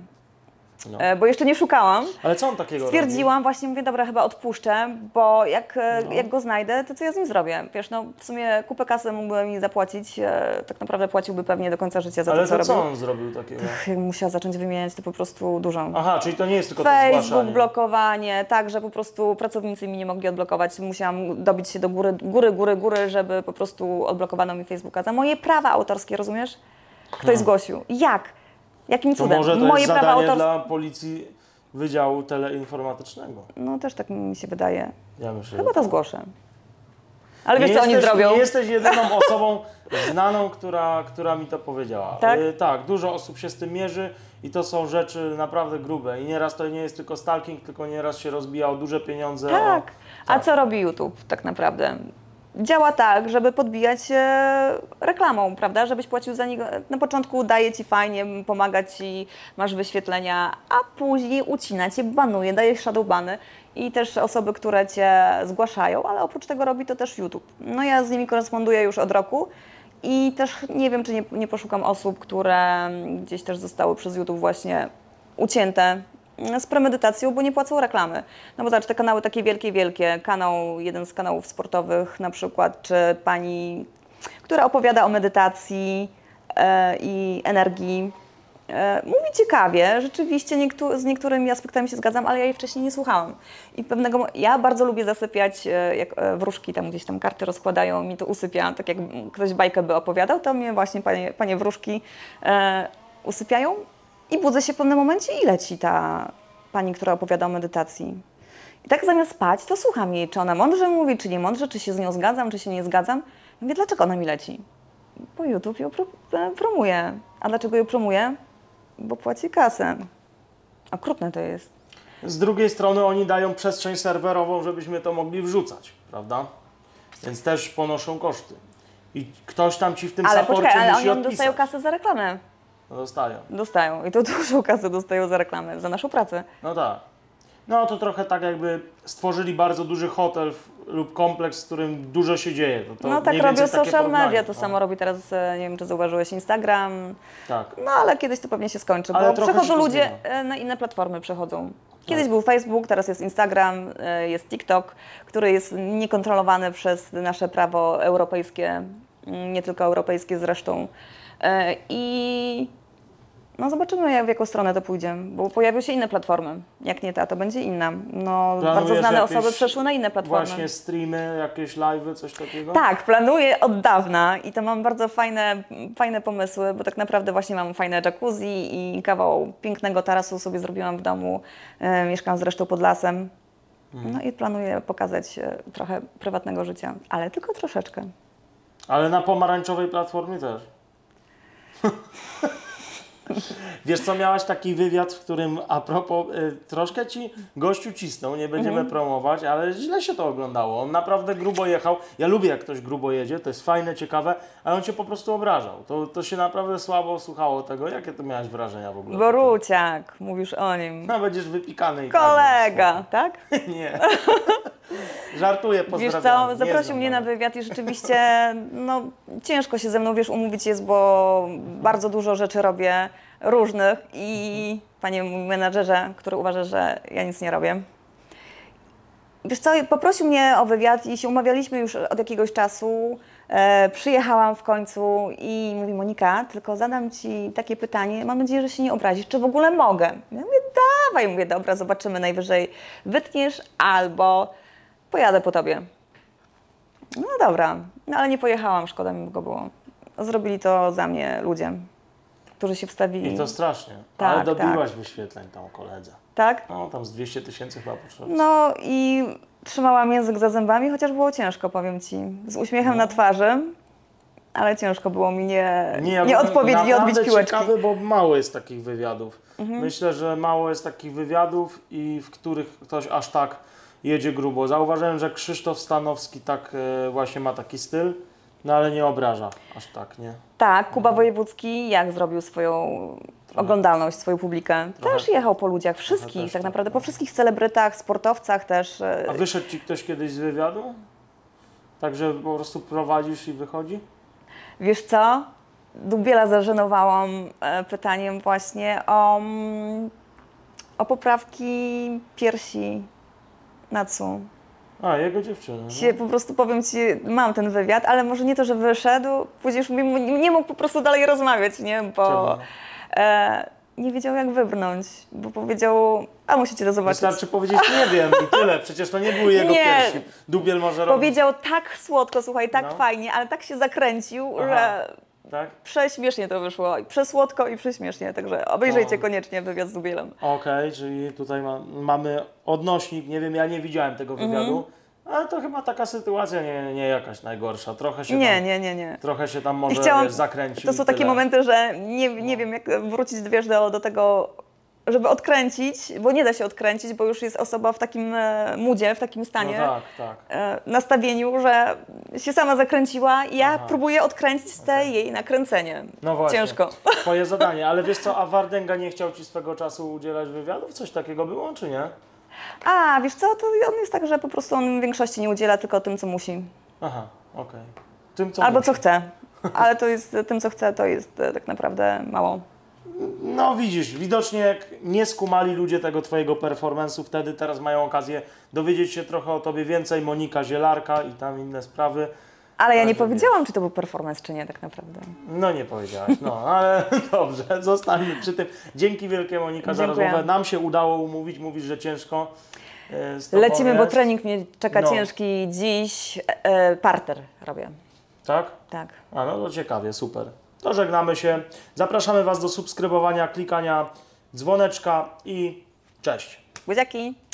No. E, Bo jeszcze nie szukałam. Ale co on takiego Stwierdziłam, właśnie mówię, dobra, chyba odpuszczę, bo jak, e, No. jak go znajdę, to co ja z nim zrobię? Wiesz, no w sumie kupę kasy mógłby mi zapłacić, e, tak naprawdę płaciłby pewnie do końca życia za Ale to, co to co robił. on zrobił takiego? Musiała zacząć wymieniać, to po prostu dużo. Aha, czyli to nie jest tylko to Facebook, zgłaszanie. blokowanie, tak, że po prostu pracownicy mi nie mogli odblokować. Musiałam dobić się do góry, góry, góry, góry, żeby po prostu odblokowano mi Facebooka za moje prawa autorskie, rozumiesz? Ktoś zgłosił. Jak? Jakim. To cudem? może to moje jest prawa zadanie dla policji Wydziału Teleinformatycznego. No też tak mi się wydaje. Ja myślę. Chyba to tak. zgłoszę. Ale wiesz, nie co oni jesteś, zrobią? Nie jesteś jedyną osobą znaną, która, która mi to powiedziała. Tak? Y, tak, dużo osób się z tym mierzy i to są rzeczy naprawdę grube. I nieraz to nie jest tylko stalking, tylko nieraz się rozbija o duże pieniądze. Tak. O, A tak. co robi YouTube tak naprawdę? Działa tak, żeby podbijać e, reklamą, prawda? Żebyś płacił za niego. Na początku daje ci fajnie, pomaga ci, masz wyświetlenia, a później ucina cię, banuje, daje shadowbany i też osoby, które cię zgłaszają, ale oprócz tego robi to też YouTube. No ja z nimi koresponduję już od roku i też nie wiem, czy nie, nie poszukam osób, które gdzieś też zostały przez YouTube właśnie ucięte z premedytacją, bo nie płacą reklamy. No bo zobacz, te kanały takie wielkie, wielkie, kanał, jeden z kanałów sportowych na przykład, czy pani, która opowiada o medytacji e, i energii, e, mówi ciekawie, rzeczywiście niektó- z niektórymi aspektami się zgadzam, ale ja jej wcześniej nie słuchałam. I pewnego, ja bardzo lubię zasypiać, e, jak e, wróżki tam gdzieś tam karty rozkładają, mi to usypia, tak jak ktoś bajkę by opowiadał, to mnie właśnie panie, panie wróżki e, usypiają i budzę się w pewnym momencie i leci ta pani, która opowiada o medytacji. I tak zamiast spać, to słucham jej, czy ona mądrze mówi, czy nie mądrze, czy się z nią zgadzam, czy się nie zgadzam. I mówię, dlaczego ona mi leci? Bo YouTube ją pro, e, promuje. A dlaczego ją promuje? Bo płaci kasę. Okrutne to jest. Z drugiej strony oni dają przestrzeń serwerową, żebyśmy to mogli wrzucać, prawda? Więc też ponoszą koszty. I ktoś tam ci w tym Ale saporcie poczekaj, ale musi oni odpisać. dostają kasę za reklamę. No dostają. Dostają. I to dużą kasę dostają za reklamę, za naszą pracę. No tak. No to trochę tak jakby stworzyli bardzo duży hotel w, lub kompleks, w którym dużo się dzieje. To, to no tak robią social media, to No, samo robi teraz, e, nie wiem czy zauważyłeś, Instagram. Tak. No ale kiedyś to pewnie się skończy, Ale bo przechodzą ludzie e, na inne platformy przechodzą. Kiedyś Tak. był Facebook, teraz jest Instagram, e, jest TikTok, który jest niekontrolowany przez nasze prawo europejskie, mm, nie tylko europejskie zresztą. E, I no zobaczymy, jak, w jaką stronę to pójdzie, bo pojawią się inne platformy. Jak nie ta, to będzie inna. No, bardzo znane jakieś osoby przeszły na inne platformy. Właśnie streamy, jakieś live'y, coś takiego? Tak, planuję od dawna i to mam bardzo fajne, fajne pomysły, bo tak naprawdę właśnie mam fajne jacuzzi i kawał pięknego tarasu sobie zrobiłam w domu. E, mieszkam zresztą pod lasem. No i planuję pokazać e, trochę prywatnego życia, ale tylko troszeczkę. Ale na pomarańczowej platformie też. Wiesz co, miałaś taki wywiad, w którym a propos, y, troszkę ci gościu cisnął, nie będziemy Mhm. promować, ale źle się to oglądało. On naprawdę grubo jechał. Ja lubię jak ktoś grubo jedzie, to jest fajne, ciekawe, ale on cię po prostu obrażał. To, to się naprawdę słabo słuchało tego. Jakie ty miałaś wrażenia w ogóle? Boruciak, mówisz o nim. No będziesz wypikany i tak, Kolega, tak? więc- Nie. Żartuję, Wiesz pozdrawiam. co, Nie zaprosił znam mnie na wywiad i rzeczywiście no, ciężko się ze mną, wiesz, umówić jest, bo bardzo dużo rzeczy robię różnych i panie mój menadżerze, który uważa, że ja nic nie robię. Wiesz co, poprosił mnie o wywiad i się umawialiśmy już od jakiegoś czasu. E, przyjechałam w końcu i mówi Monika, tylko zadam Ci takie pytanie, mam nadzieję, że się nie obrazisz, czy w ogóle mogę? Ja mówię, dawaj, mówię, dobra, zobaczymy, najwyżej wytniesz albo pojadę po Tobie. No dobra, no ale nie pojechałam, szkoda mi go było. Zrobili to za mnie ludzie, którzy się wstawili. I to strasznie. Tak, Ale dobiłaś wyświetleń tam koledze. Tak? No, tam z 200 tysięcy chyba potrzeba. No i trzymałam język za zębami, chociaż było ciężko, powiem Ci. Z uśmiechem na twarzy, ale ciężko było mi nie, nie, ja byłem odpowiedzieć, nie odbić piłeczki. ciekawy, bo mało jest takich wywiadów. Mhm. Myślę, że mało jest takich wywiadów i w których ktoś aż tak jedzie grubo. Zauważyłem, że Krzysztof Stanowski tak e, właśnie ma taki styl, no ale nie obraża aż tak, nie? Tak, Kuba Wojewódzki jak zrobił swoją oglądalność, swoją publikę? Trochę- też jechał po ludziach, wszystkich, tak tak, naprawdę, no. po wszystkich celebrytach, sportowcach też. e, A wyszedł Ci ktoś kiedyś z wywiadu? Także po prostu prowadzisz i wychodzi? Wiesz co? Dubiela zażenowałam e, pytaniem właśnie o, mm, o poprawki piersi Natsu. A, jego dziewczyny. no. Się, po prostu powiem Ci, mam ten wywiad, ale może nie to, że wyszedł, później już nie mógł po prostu dalej rozmawiać, nie? Bo e, nie wiedział jak wybrnąć, bo powiedział, a musicie to zobaczyć. Wystarczy powiedzieć nie wiem i tyle. Przecież to nie były jego Nie. piersi. Dubiel może robić. Powiedział tak słodko, słuchaj, tak No. fajnie, ale tak się zakręcił, Aha. że Tak? prześmiesznie to wyszło. Przesłodko i prześmiesznie, także obejrzyjcie O. koniecznie wywiad z Dubielem. Okej, czyli tutaj ma, mamy odnośnik, nie wiem, ja nie widziałem tego Mhm. wywiadu, ale to chyba taka sytuacja nie, nie jakaś najgorsza. Trochę się Nie, tam, nie, nie, nie. Trochę się tam może chciałam- wiesz, zakręcił. To są takie momenty, że nie, nie wiem, jak wrócić wiesz, do, do tego, żeby odkręcić, bo nie da się odkręcić, bo już jest osoba w takim e, moodzie, w takim No stanie, tak, tak. e, nastawieniu, że się sama zakręciła i ja Aha. próbuję odkręcić z tej jej nakręcenie. No właśnie. Ciężko. Twoje zadanie, ale wiesz co, a Wardęga nie chciał Ci swego czasu udzielać wywiadów? Coś takiego było, czy nie? A, wiesz co, to on jest tak, że po prostu on w większości nie udziela tylko tym, co musi. Aha, okej. Tym, co Albo musi. co chce. Ale to jest, tym, co chce, to jest e, tak naprawdę mało. No widzisz, widocznie jak nie skumali ludzie tego Twojego performance'u wtedy, teraz mają okazję dowiedzieć się trochę o Tobie więcej, Monika Zielarka i tam inne sprawy. Ale ja nie powiedziałam, czy to był performance, czy nie, tak naprawdę. No nie powiedziałaś, no ale dobrze, zostańmy przy tym. Dzięki wielkie Monika za Dziękuję. rozmowę. Nam się udało umówić, mówisz, że ciężko. e, z tobą Lecimy, bo jest. trening mnie czeka No. ciężki dziś. E, parter robię, Tak? tak. A no to ciekawie, super. To żegnamy się. Zapraszamy Was do subskrybowania, klikania dzwoneczka i cześć. Buziaki!